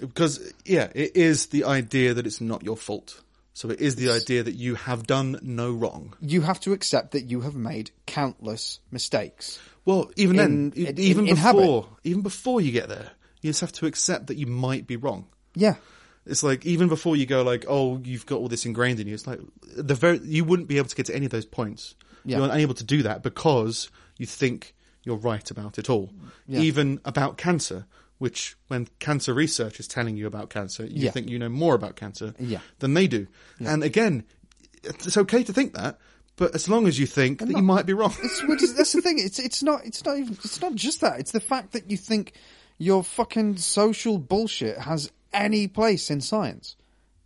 because yeah, it is the idea that it's not your fault. So it is the idea that you have done no wrong. You have to accept that you have made countless mistakes. Well, even In- then, in- even in habit. before, even before you get there, you just have to accept that you might be wrong. Yeah. It's like even before you go like, oh, you've got all this ingrained in you. It's like the very you wouldn't be able to get to any of those points. Yeah. You're unable to do that because you think you're right about it all, Yeah. even about cancer. Which, when cancer research is telling you about cancer, you Yeah. think you know more about cancer Yeah. than they do. And again, it's okay to think that, but as long as you think that you might be wrong. It's, which is, that's the thing. It's it's not it's not even it's not just that. It's the fact that you think your fucking social bullshit has any place in science.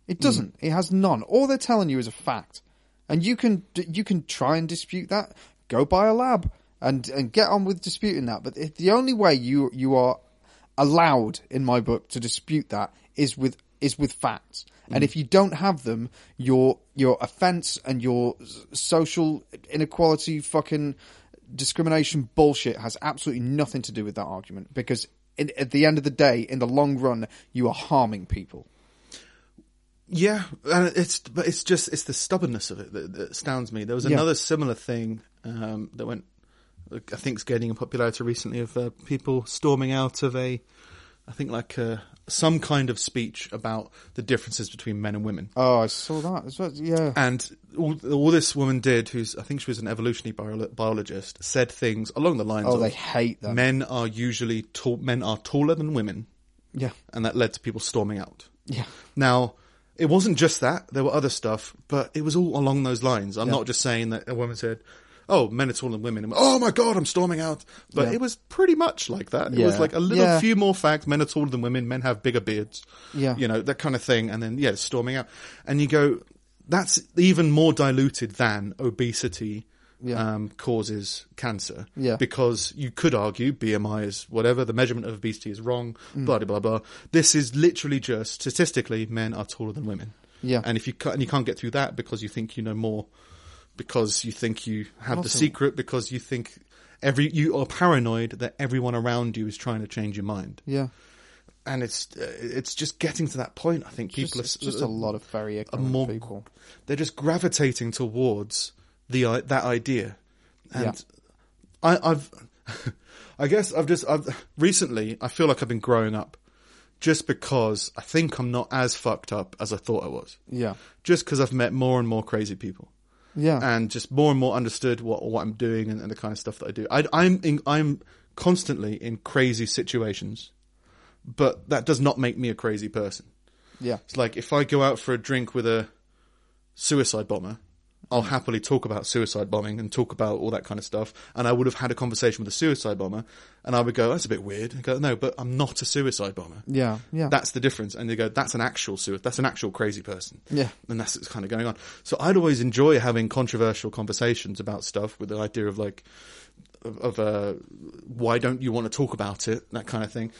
It mm. doesn't. It has none. All they're telling you is a fact, and you can you can try and dispute that. Go buy a lab and and get on with disputing that. But if the only way you you are allowed in my book to dispute that is with is with facts. And if you don't have them, your your offence and your social inequality, fucking discrimination bullshit has absolutely nothing to do with that argument. Because in, at the end of the day, in the long run, you are harming people. Yeah, and it's but it's just it's the stubbornness of it that, that astounds me. There was Yeah. another similar thing um, that went, I think, is gaining in popularity recently of uh, people storming out of a, I think like uh some kind of speech about the differences between men and women. Oh, I saw that as well. Yeah, And all, all this woman did, who's I think she was an evolutionary bio- biologist, said things along the lines Oh, of they hate them. men are usually tall, men are taller than women, yeah, and that led to people storming out. yeah, Now, it wasn't just that. There were other stuff, but it was all along those lines. I'm Yeah. not just saying that a woman said, oh, men are taller than women. And, oh my God, I'm storming out. But Yeah. it was pretty much like that. It Yeah. was like a little Yeah. few more facts. Men are taller than women. Men have bigger beards. Yeah. You know, that kind of thing. And then, yeah, storming out. And you go, that's even more diluted than obesity. Um, causes cancer. Yeah. Because you could argue BMI is whatever, the measurement of obesity is wrong, Mm. blah, blah, blah, blah. This is literally just statistically men are taller than women. Yeah. And if you and you can't get through that because you think you know more, because you think you have the secret, because you think every you are paranoid that everyone around you is trying to change your mind, yeah. and it's uh, it's just getting to that point. I think Just, people it's are just a lot of very ignorant more- people. they're just gravitating towards the i- that idea, and Yeah. I, I've I guess I've just I've recently I feel like I've been growing up. Just because I think I'm not as fucked up as I thought I was. Yeah, Just because I've met more and more crazy people. Yeah, and just more and more understood what what I'm doing and, and the kind of stuff that I do. I, I'm in, I'm constantly in crazy situations, but that does not make me a crazy person. yeah, It's like if I go out for a drink with a suicide bomber, I'll happily talk about suicide bombing and talk about all that kind of stuff. And I would have had a conversation with a suicide bomber, and I would go, "That's a bit weird." I go, "No, but I'm not a suicide bomber." yeah, yeah. That's the difference. And they go, that's an actual suicide. That's an actual crazy person. Yeah. And that's what's kind of going on. So I'd always enjoy having controversial conversations about stuff with the idea of like, of, of uh, why don't you want to talk about it? That kind of thing.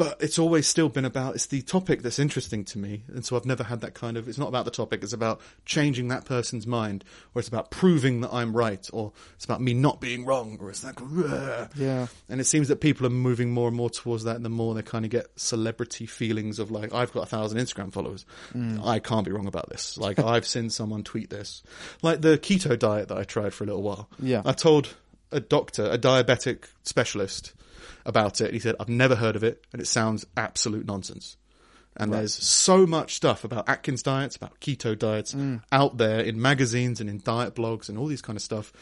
But it's always still been about it's the topic that's interesting to me and so i've never had that kind of it's not about the topic it's about changing that person's mind or it's about proving that i'm right or it's about me not being wrong or it's like "Rah." Yeah. and it seems that people are moving more and more towards that and the more they kind of get celebrity feelings of like i've got a thousand instagram followers mm. i can't be wrong about this like i've seen someone tweet this like the keto diet that i tried for a little while Yeah. i told a doctor a diabetic specialist about it. And he said, I've never heard of it, and it sounds absolute nonsense. And there's so much stuff about Atkins diets, about keto diets mm. out there in magazines and in diet blogs and all these kind of stuff.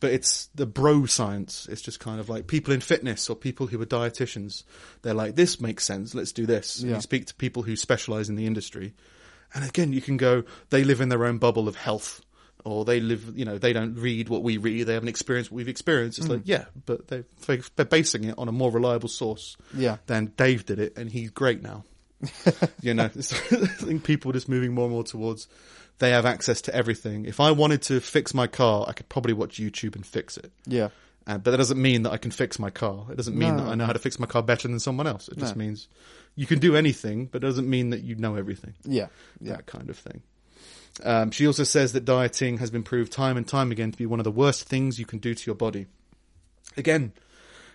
But it's the bro science. It's just kind of like people in fitness or people who are dietitians. They're like, this makes sense. Let's do this. Yeah. you speak to people who specialize in the industry. And again, you can go, they live in their own bubble of health. Or they live, you know, they don't read what we read. They haven't experienced what we've experienced. It's like, yeah, but they, they're basing it on a more reliable source Yeah. than Dave did it, and he's great now. you know, I think people are just moving more and more towards they have access to everything. If I wanted to fix my car, I could probably watch YouTube and fix it. Yeah. Uh, but that doesn't mean that I can fix my car. It doesn't mean No. that I know how to fix my car better than someone else. It just means you can do anything, but it doesn't mean that you know everything. Yeah. Yeah. That kind of thing. Um, she also says that dieting has been proved time and time again to be one of the worst things you can do to your body. Again,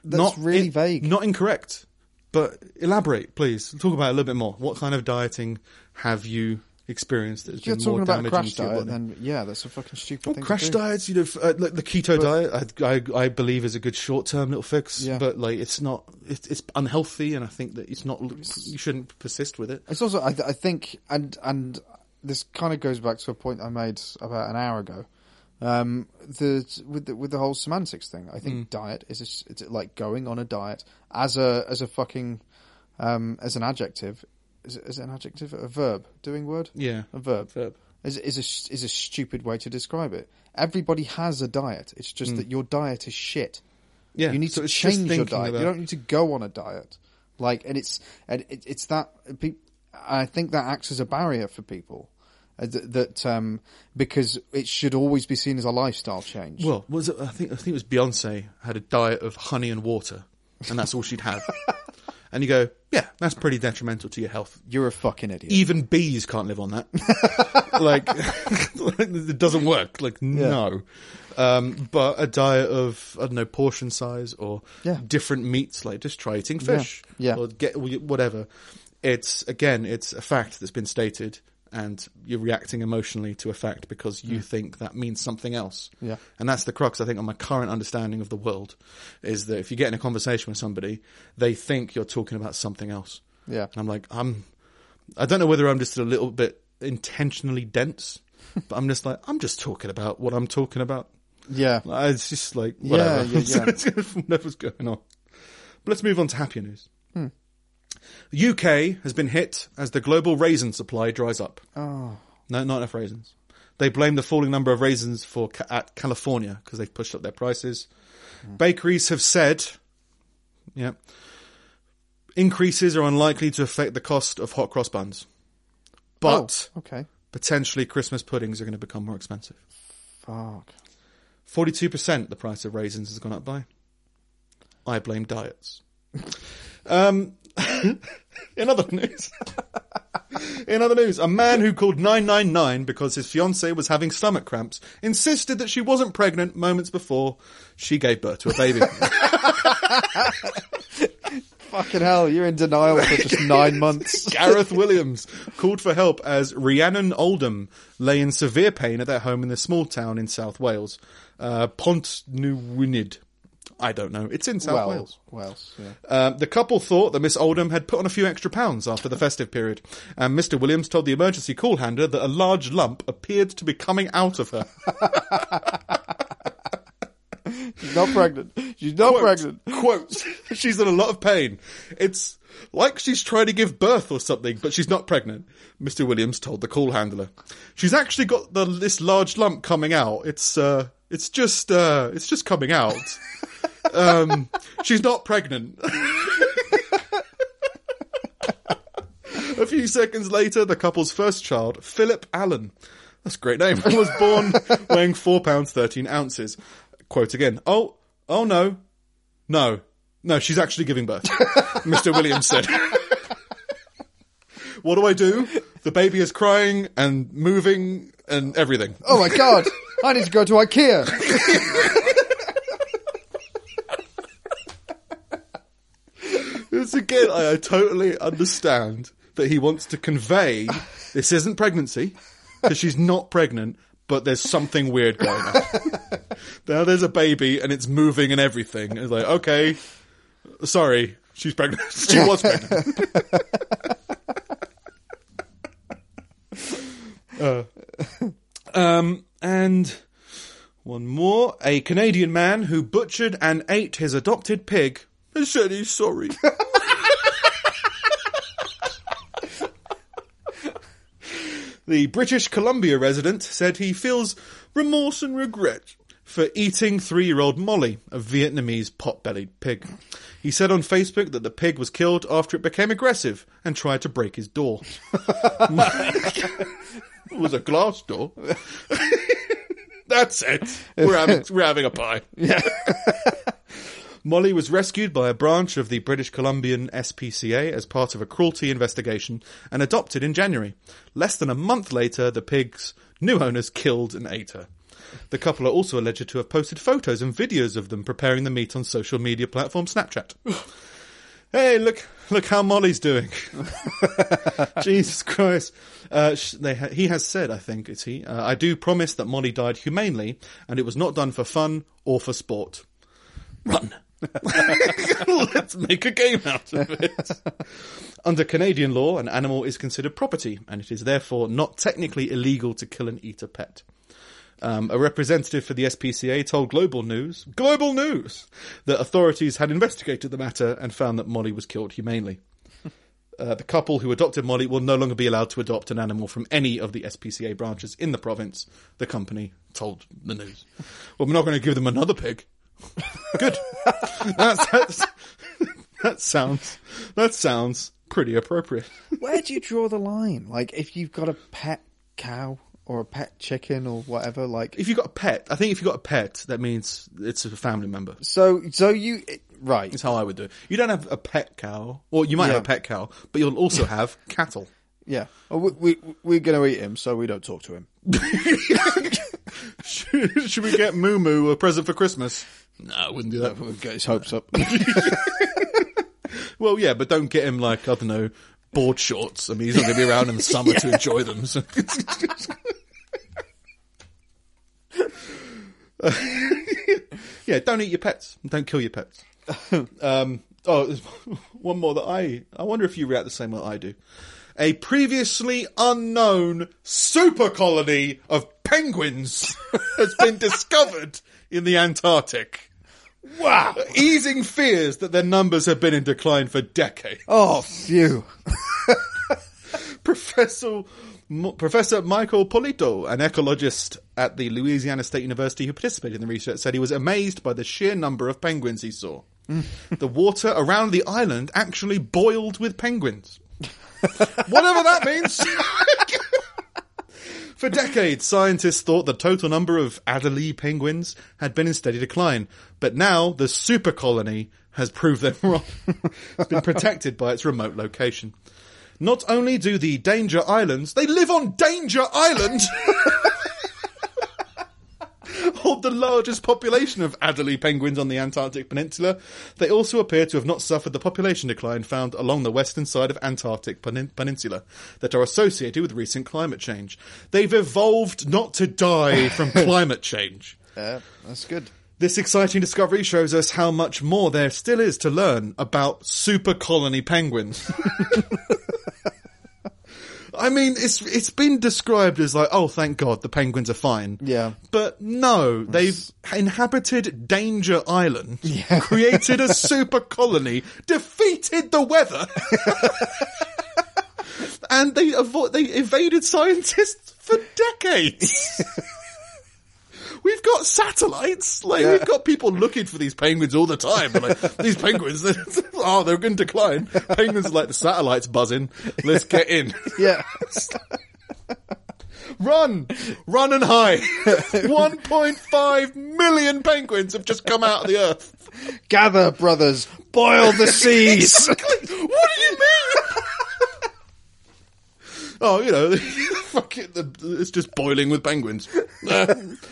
That's not really in- vague. Not incorrect, but elaborate, please. Talk about it a little bit more. What kind of dieting have you experienced that has you're been more talking about a damaging crash to your diet, body? then yeah, that's a fucking stupid Well, thing. crash diets, you know, uh, like the keto diet, I, I, I believe is a good short-term little fix, Yeah. but like it's not, it's, it's unhealthy, and I think that it's not. You shouldn't persist with it. It's also, I, th- I think, and and this kind of goes back to a point I made about an hour ago. Um, the with the with the whole semantics thing, I think Mm. diet is a it's like going on a diet as a as a fucking um, as an adjective. Is it, is it an adjective? A verb? Doing word? Yeah, A verb verb. is is a is a stupid way to describe it. Everybody has a diet. It's just that your diet is shit. Yeah, you need so to change your diet. about- You don't need to go on a diet. Like, and it's and it, it's that. I think that acts as a barrier for people. uh, That, that um, because it should always be seen as a lifestyle change. Well, was it? I think I think it was Beyonce had a diet of honey and water, and that's all she'd have. and you go, yeah, that's pretty detrimental to your health. You're a fucking idiot. Even bees can't live on that. like, it doesn't work. Like, no. Um, but a diet of I don't know portion size or Yeah. different meats, like just try eating fish, Yeah. or get whatever. It's again, it's a fact that's been stated, and you're reacting emotionally to a fact because you hmm. think that means something else. Yeah. And that's the crux, I think, on my current understanding of the world, is that if you get in a conversation with somebody, they think you're talking about something else. yeah, And I'm like, I'm, I don't know whether I'm just a little bit intentionally dense, but I'm just like, I'm just talking about what I'm talking about. yeah, It's just like, Yeah, yeah, yeah. Whatever's going on. But let's move on to happier news. The UK has been hit as the global raisin supply dries up. Oh, No, not enough raisins. They blame the falling number of raisins for ca- at California because they've pushed up their prices. Bakeries have said, yeah, increases are unlikely to affect the cost of hot cross buns, but oh, okay. potentially Christmas puddings are going to become more expensive. Fuck. Forty-two percent the price of raisins has gone up by. I blame diets. um, in other news, in other news, a man who called nine nine nine because his fiancee was having stomach cramps insisted that she wasn't pregnant moments before she gave birth to a baby. Fucking hell, you're in denial for just nine months. Gareth Williams called for help as Rhiannon Oldham lay in severe pain at their home in the small town in South Wales, uh, Pontnewynydd. I don't know. It's in South well, Wales. Wales, yeah. Um, the couple thought that Miss Oldham had put on a few extra pounds after the festive period, and Mr. Williams told the emergency call handler that a large lump appeared to be coming out of her. She's not pregnant. She's not Quote, pregnant. Quote, she's in a lot of pain. It's like she's trying to give birth or something, but she's not pregnant, Mr. Williams told the call handler. She's actually got the, this large lump coming out. It's, uh, it's just, uh, it's just coming out. um, she's not pregnant. a few seconds later, the couple's first child, Philip Allen, that's a great name, was born weighing four pounds thirteen ounces. Quote again. Oh, oh no, no, No, she's actually giving birth. Mr. Williams said. what do I do? The baby is crying and moving and everything. Oh my god! I need to go to IKEA. It's again, I, I totally understand that he wants to convey this isn't pregnancy because she's not pregnant, but there's something weird going on. now there's a baby and it's moving and everything. It's like, okay, sorry, she's pregnant. she was pregnant. Uh, um, and one more. A Canadian man who butchered and ate his adopted pig has said he's sorry. The British Columbia resident said he feels remorse and regret for eating three-year-old Molly, a Vietnamese pot-bellied pig. He said on Facebook that the pig was killed after it became aggressive and tried to break his door. it was a glass door. That's it. We're having, we're having a pie. Yeah. Molly was rescued by a branch of the British Columbian SPCA as part of a cruelty investigation and adopted in January. Less than a month later, the pig's new owners killed and ate her. The couple are also alleged to have posted photos and videos of them preparing the meat on social media platform Snapchat. hey, look, look how Molly's doing. Jesus Christ. Uh, sh- they ha- he has said, I think it's he, uh, I do promise that Molly died humanely and it was not done for fun or for sport. Run. Let's make a game out of it. Under Canadian law, an animal is considered property, and it is therefore not technically illegal to kill and eat a pet. Um, a representative for the SPCA told Global News, Global News, that authorities had investigated the matter and found that Molly was killed humanely. Uh, the couple who adopted Molly will no longer be allowed to adopt an animal from any of the SPCA branches in the province, the company told the news. Well, we're not going to give them another pig. Good. that's, that's, that sounds that sounds pretty appropriate. Where do you draw the line? Like, if you've got a pet cow or a pet chicken or whatever, like, If you've got a pet, I think if you've got a pet, that means it's a family member. so, so you, right. That's how I would do it. You don't have a pet cow, or you might Yeah. have a pet cow, but you'll also have cattle. Yeah. Well, we, we, we're going to eat him, so we don't talk to him. should, should we get Moo Moo a present for Christmas? No, I wouldn't do that. We'll get his hopes up. Well, yeah, but don't get him like I don't know board shorts. I mean, he's not going to be around in the summer to enjoy them. So. yeah, don't eat your pets. Don't kill your pets. Um, oh, there's one more that I I wonder if you react the same way I do. A previously unknown super colony of penguins has been discovered in the Antarctic. Wow. Easing fears that their numbers have been in decline for decades. Oh, phew. Professor Professor Michael Polito, an ecologist at the Louisiana State University who participated in the research, said he was amazed by the sheer number of penguins he saw. Mm. the water around the island actually boiled with penguins. Whatever that means. For decades, scientists thought the total number of Adelie penguins had been in steady decline, but now the super colony has proved them wrong. it's been protected by its remote location. Not only do the Danger Islands, they live on Danger Island! hold the largest population of Adelie penguins on the Antarctic Peninsula, they also appear to have not suffered the population decline found along the western side of Antarctic Penin- Peninsula that are associated with recent climate change. They've evolved not to die from climate change. Yeah, that's good. This exciting discovery shows us how much more there still is to learn about super colony penguins. I mean, it's it's been described as like, oh, thank God, the penguins are fine. Yeah. But no, they've inhabited Danger Island, created a super colony, defeated the weather, and they avo- they evaded scientists for decades. We've got satellites. Like we've got people looking for these penguins all the time. Like these penguins, oh, they're going to decline. Penguins are like the satellites buzzing. Let's get in. Yeah. Run! Run and hide! 1.5 million penguins have just come out of the earth. Gather, brothers. boil the seas. what do you mean? oh, you know, fuck it, it's just boiling with penguins. Uh,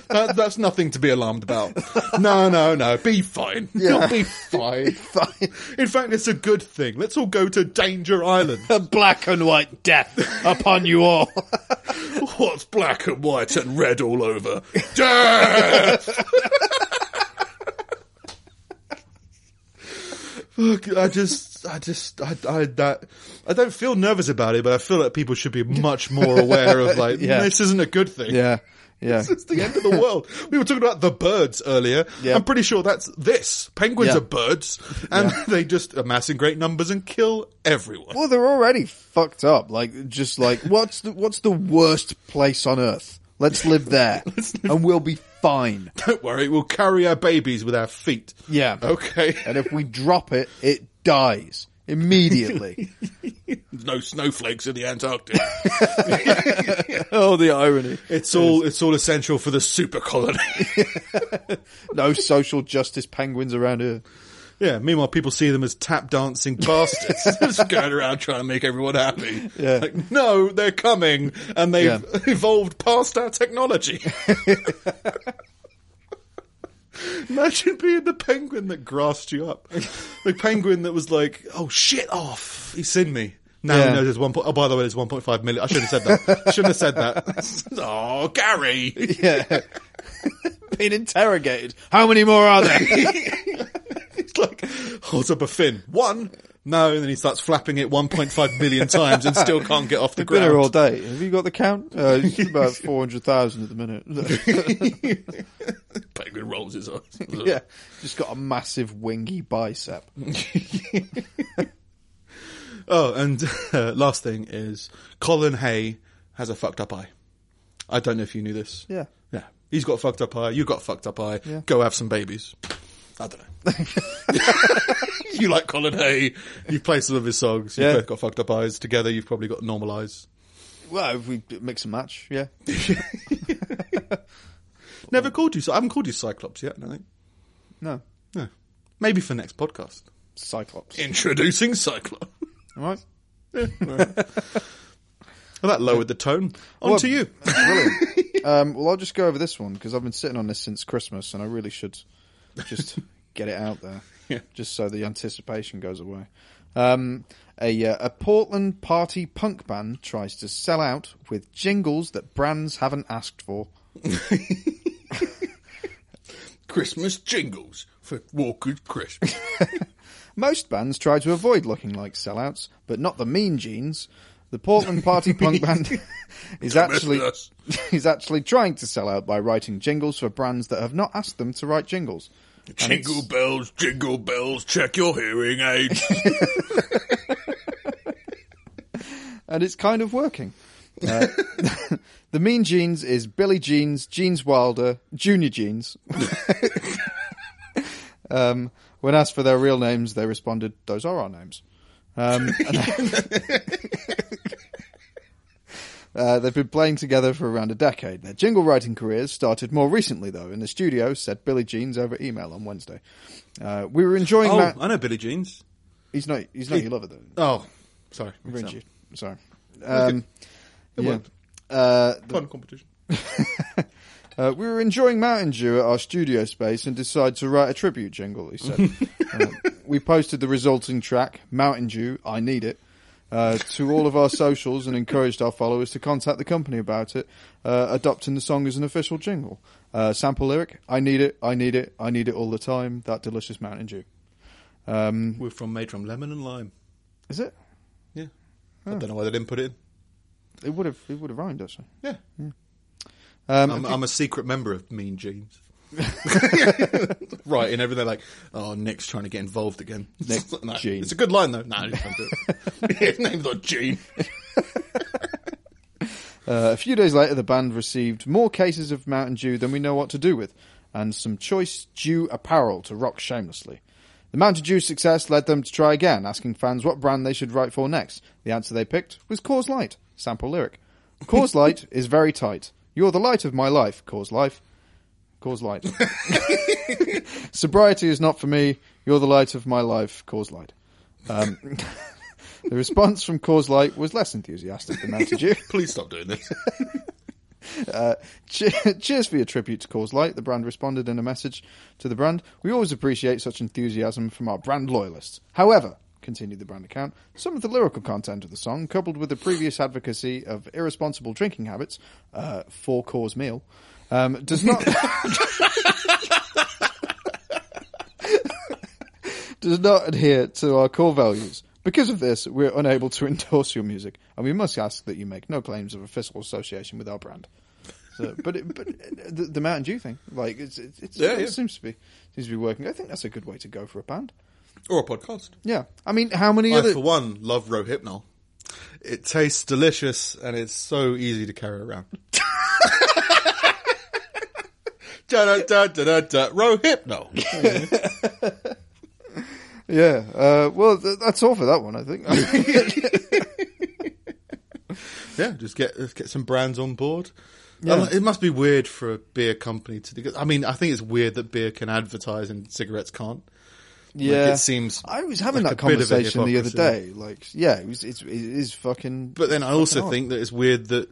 that, that's nothing to be alarmed about. No, no, no. Be fine. Yeah. You'll be fine. Fine. In fact, it's a good thing. Let's all go to Danger Island. A black and white death upon you all. What's black and white and red all over? Death! Fuck, I just, I just, I, I, that, I don't feel nervous about it, but I feel that people should be much more aware of like, Yeah. this isn't a good thing. Yeah, yeah. It's the end of the world. We were talking about the birds earlier. Yeah. I'm pretty sure that's this. Penguins Yeah. are birds, and they just amass in great numbers and kill everyone. Well, they're already fucked up. Like, just like, what's the what's the worst place on earth? Let's live there, and we'll be fine. Don't worry, we'll carry our babies with our feet. Yeah. Okay. And if we drop it, it dies immediately. no snowflakes in the Antarctic. oh, the irony! It's all it's all essential for the super colony. No social justice penguins around here. yeah. Meanwhile, people see them as tap dancing bastards, just going around trying to make everyone happy. Yeah. Like, no, they're coming, and they've Yeah. evolved past our technology. Imagine being the penguin that grassed you up. The penguin that was like, "Oh shit, off! He's seen me." Now Yeah. he knows there's one. point. Oh, by the way, there's 1.5 million. I shouldn't have said that. I shouldn't have said that. oh, Gary. Yeah. Being interrogated. How many more are there? It's like holds up a fin. One. No, and then he starts flapping it 1.5 million times and still can't get off the ground. Been here all day. Have you got the count? Uh, it's about 400,000 at the minute. Penguin rolls his eyes. yeah. Just got a massive wingy bicep. Oh, and uh, last thing is Colin Hay has a fucked up eye. I don't know if you knew this. Yeah. Yeah. He's got a fucked up eye. You got a fucked up eye. Yeah. Go have some babies. I don't know. you like Colin Hay. You've played some of his songs. You've Yeah. both got fucked up eyes. Together, you've probably got normal eyes. Well, if we mix and match, yeah. Never called you. I haven't called you Cyclops yet. I think. No. No. Maybe for next podcast. Cyclops. Introducing Cyclops. All right. Well, that lowered the tone. On Well, to you. Brilliant. um, well, I'll just go over this one because I've been sitting on this since Christmas, and I really should just get it out there, Yeah. just so the anticipation goes away. Um, a uh, a Portland party punk band tries to sell out with jingles that brands haven't asked for. Christmas jingles for Walker's Christmas. Most bands try to avoid looking like sellouts, but not the Mean Jeans. The Portland party punk band is actually is actually trying to sell out by writing jingles for brands that have not asked them to write jingles. Jingle bells, jingle bells, check your hearing aids. and it's kind of working. Uh, the Mean Jeans is Billy Jeans, Jeans Wilder, Junior Jeans. um, when asked for their real names, they responded, "Those are our names." Um, Uh, they've been playing together for around a decade. Their jingle writing careers started more recently, though, in the studio, said Billy Jeans over email on Wednesday. Uh, we were enjoying oh, that. I know Billy Jeans. He's not. He's not your lover, though. Oh, sorry. Ringe Sorry. you. Sorry. Um, It yeah. Uh, the- Fun competition. uh, we were enjoying Mountain Dew at our studio space and decided to write a tribute jingle, he said. uh, we posted the resulting track, Mountain Dew, I Need It, uh, to all of our socials and encouraged our followers to contact the company about it, uh, adopting the song as an official jingle. Uh, sample lyric, I need it, I need it, I need it all the time, that delicious Mountain Dew. Um, We're from made from lemon and lime. is it? Yeah. I don't know why they didn't put it in. It would have, it would have rhymed, actually. Yeah. Um, I'm, I'm a secret member of Mean Jeans. right, and everything like, oh, Nick's trying to get involved again. Nick no, Gene. It's a good line though. No, nah, don't do it. His name's not Gene. Uh, a few days later, the band received more cases of Mountain Dew than we know what to do with, and some choice Dew apparel to rock shamelessly. The Mountain Dew success led them to try again, asking fans what brand they should write for next. The answer they picked was Coors Light. Sample lyric. Coors Light is very tight. You're the light of my life, Cause Life. Coors Light. Sobriety is not for me. You're the light of my life, Coors Light. Um, the response from Coors Light was less enthusiastic than Mountain Dew. Please stop doing this. Uh, cheers for your tribute to Coors Light. The brand responded in a message to the brand. We always appreciate such enthusiasm from our brand loyalists. However, continued the brand account, some of the lyrical content of the song, coupled with the previous advocacy of irresponsible drinking habits, uh, for cause meal, um, does not does not adhere to our core values. Because of this, we're unable to endorse your music, and we must ask that you make no claims of a fiscal association with our brand. So, but it, but the, the Mountain Dew thing, like it's, it's, it's Yeah, it yeah. seems to be seems to be working. I think that's a good way to go for a band. or a podcast. Yeah, I mean, how many I, other? for one, love Rohypnol. It tastes delicious and it's so easy to carry around. da da da da da. Yeah, uh, well, th- that's all for that one. I think. Yeah, just get get some brands on board. Yeah. Um, It must be weird for a beer company to. I mean, I think it's weird that beer can advertise and cigarettes can't. yeah, it seems I was having like that a bit of a conversation the other day. Like, yeah, it was. It's, it is fucking. But then I also think that it's weird that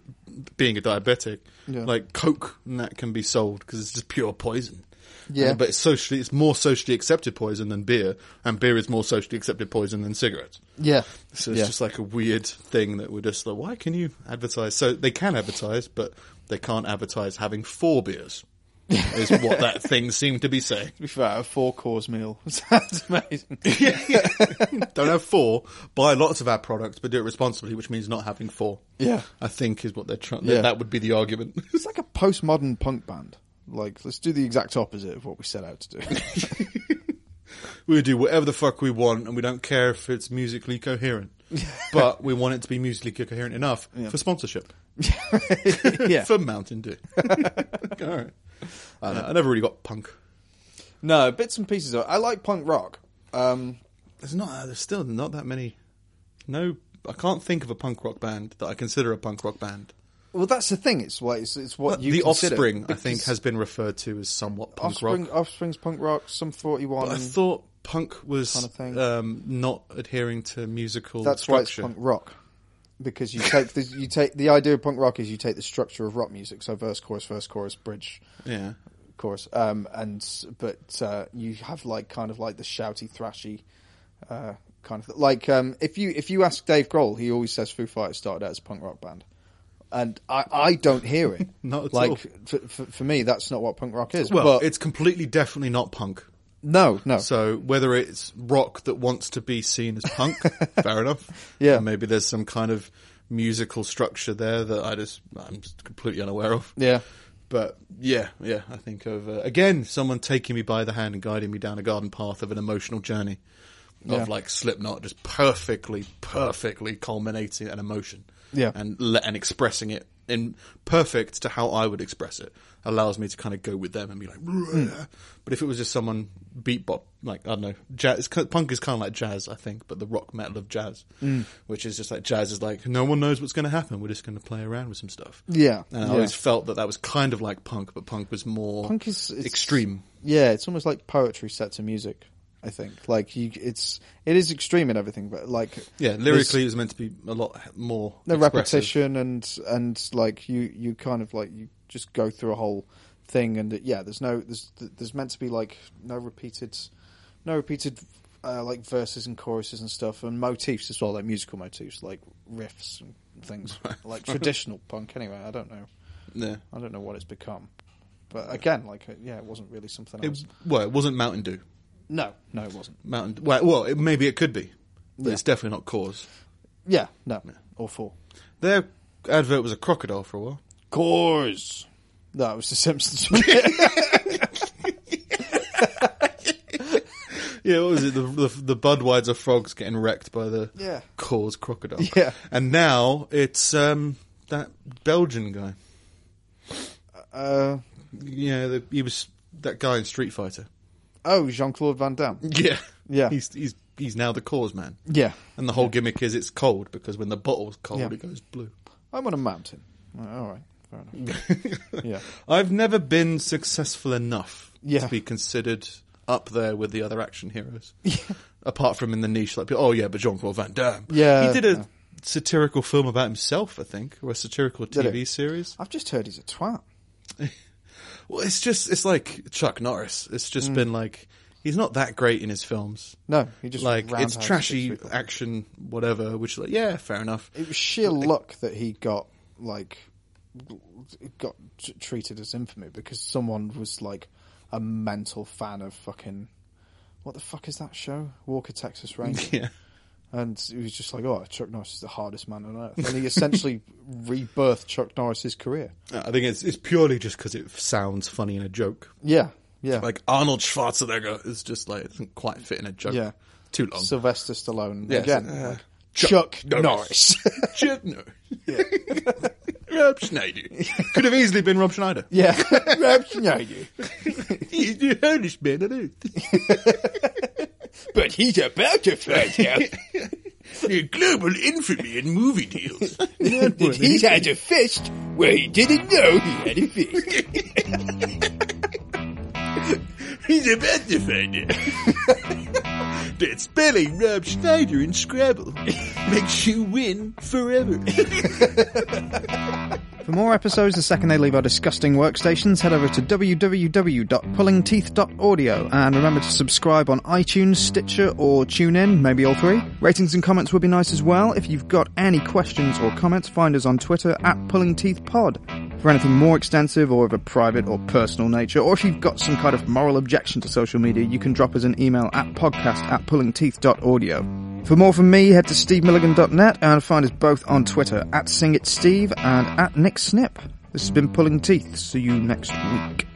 being a diabetic, Yeah. like Coke, and that can be sold because it's just pure poison. Yeah. Uh, but it's socially, it's more socially accepted poison than beer, and beer is more socially accepted poison than cigarettes. yeah, So it's yeah. just like a weird thing that we're just like, why can you advertise? So they can advertise, but they can't advertise having four beers. is what that thing seemed to be saying. to be fair, a four course meal sounds amazing. Don't have four. Buy lots of our products, but do it responsibly, which means not having four. Yeah. I think is what they're trying. Yeah. That would be the argument. It's like a postmodern punk band. Like, let's do the exact opposite of what we set out to do. we do whatever the fuck we want, and we don't care if it's musically coherent. but we want it to be musically coherent enough for sponsorship yeah. for Mountain Dew. All right. I, don't I never really got punk. No, bits and pieces. Of, I like punk rock. Um, There's not. uh, There's still not that many. No, I can't think of a punk rock band that I consider a punk rock band. well, that's the thing. It's what it's, it's what But you the consider, Offspring, I think, has been referred to as somewhat punk Offspring. rock. Offspring's punk rock. Sum Forty One. I thought punk was kind of thing. um, not adhering to musical That's why it's structure. punk rock. Because you take the you take the idea of punk rock is you take the structure of rock music, so verse, chorus, verse, chorus, bridge, Yeah. Chorus, um, and but uh, you have like kind of like the shouty, thrashy uh, kind of like um, if you if you ask Dave Grohl, he always says Foo Fighters started out as a punk rock band, and I, I don't hear it. Not at like all. For, for, for me, that's not what punk rock is. Well, but it's completely definitely not punk. no, no, So whether it's rock that wants to be seen as punk, fair enough. Yeah. Maybe there's some kind of musical structure there that I just I'm just completely unaware of. yeah, But yeah, yeah, I think of uh, again someone taking me by the hand and guiding me down a garden path of an emotional journey of Yeah. like Slipknot, just perfectly, perfectly culminating an emotion. Yeah. and le- and expressing it in perfect to how I would express it allows me to kind of go with them and be like. "Bruh." Hmm. But if it was just someone beat bop, like I don't know, jazz, punk is kind of like jazz, I think, but the rock metal of jazz, hmm. which is just like jazz is like no one knows what's going to happen. We're just going to play around with some stuff. yeah, And I yeah. always felt that that was kind of like punk, but punk was more Punk is extreme. Yeah, it's almost like poetry set to music. I think like you, it's it is extreme in everything, but like Yeah, lyrically it was meant to be a lot more no expressive. repetition and and like you you kind of like you just go through a whole thing and yeah, there's no there's there's meant to be like no repeated no repeated uh, like verses and choruses and stuff and motifs as well, like musical motifs like riffs and things like traditional punk. Anyway, I don't know. Yeah. I don't know what it's become, but again, like uh, yeah, it wasn't really something else. It, well, it wasn't Mountain Dew. No, no, it wasn't. Mountain. Well, well it, maybe it could be, but Yeah. it's definitely not Coors. Yeah, no, or four. Their advert was a crocodile for a while. Coors. That was the Simpsons. Yeah, what was it? The, the the Budweiser frogs getting wrecked by the Yeah. Coors crocodile. Yeah. and now it's um that Belgian guy. uh, Yeah, the, he was that guy in Street Fighter. Oh, Jean Claude Van Damme. Yeah, Yeah. He's he's he's now the Coors man. Yeah. And the whole gimmick is it's cold because when the bottle's cold, Yeah. it goes blue. I'm on a mountain. All right. Fair enough. yeah. I've never been successful enough Yeah. to be considered up there with the other action heroes. Apart from in the niche, like oh yeah, but Jean Claude Van Damme. Yeah, he did a yeah. satirical film about himself, I think, or a satirical Did TV series. I've just heard he's a twat. Well, it's just it's like Chuck Norris. It's just mm. been like he's not that great in his films. No, he just like it's trashy action, whatever. Which like yeah, fair enough. It was sheer luck that he got like got t- treated as infamy because someone was like a mental fan of fucking what the fuck is that show? Walker Texas Ranger. Yeah. And he was just like, "Oh, Chuck Norris is the hardest man on earth," and he essentially rebirthed Chuck Norris's career. I think it's it's purely just because it sounds funny in a joke. Yeah, yeah. Like Arnold Schwarzenegger is just like it doesn't quite fit in a joke. Yeah. too long. Sylvester Stallone Yeah, again. uh, like, Chuck Chuck, Norris. Chuck no. Rob Schneider could have easily been Rob Schneider. yeah, Rob Schneider. He's the hardest man on earth. But he's about to find out the global infamy in movie deals. that he had a fist where he didn't know he had a fist. He's about to find it. that spelling Rob Schneider in Scrabble makes you win forever. For more episodes the second they leave our disgusting workstations, head over to www.pullingteeth.audio and remember to subscribe on iTunes, Stitcher, or TuneIn, maybe all three. Ratings and comments would be nice as well. If you've got any questions or comments, find us on Twitter at pullingteethpod. For anything more extensive or of a private or personal nature, or if you've got some kind of moral objection to social media, you can drop us an email at podcast at pullingteeth.audio. For more from me, head to stevemilligan.net and find us both on Twitter at SingItSteve and at Nick Snip. This has been Pulling Teeth. See you next week.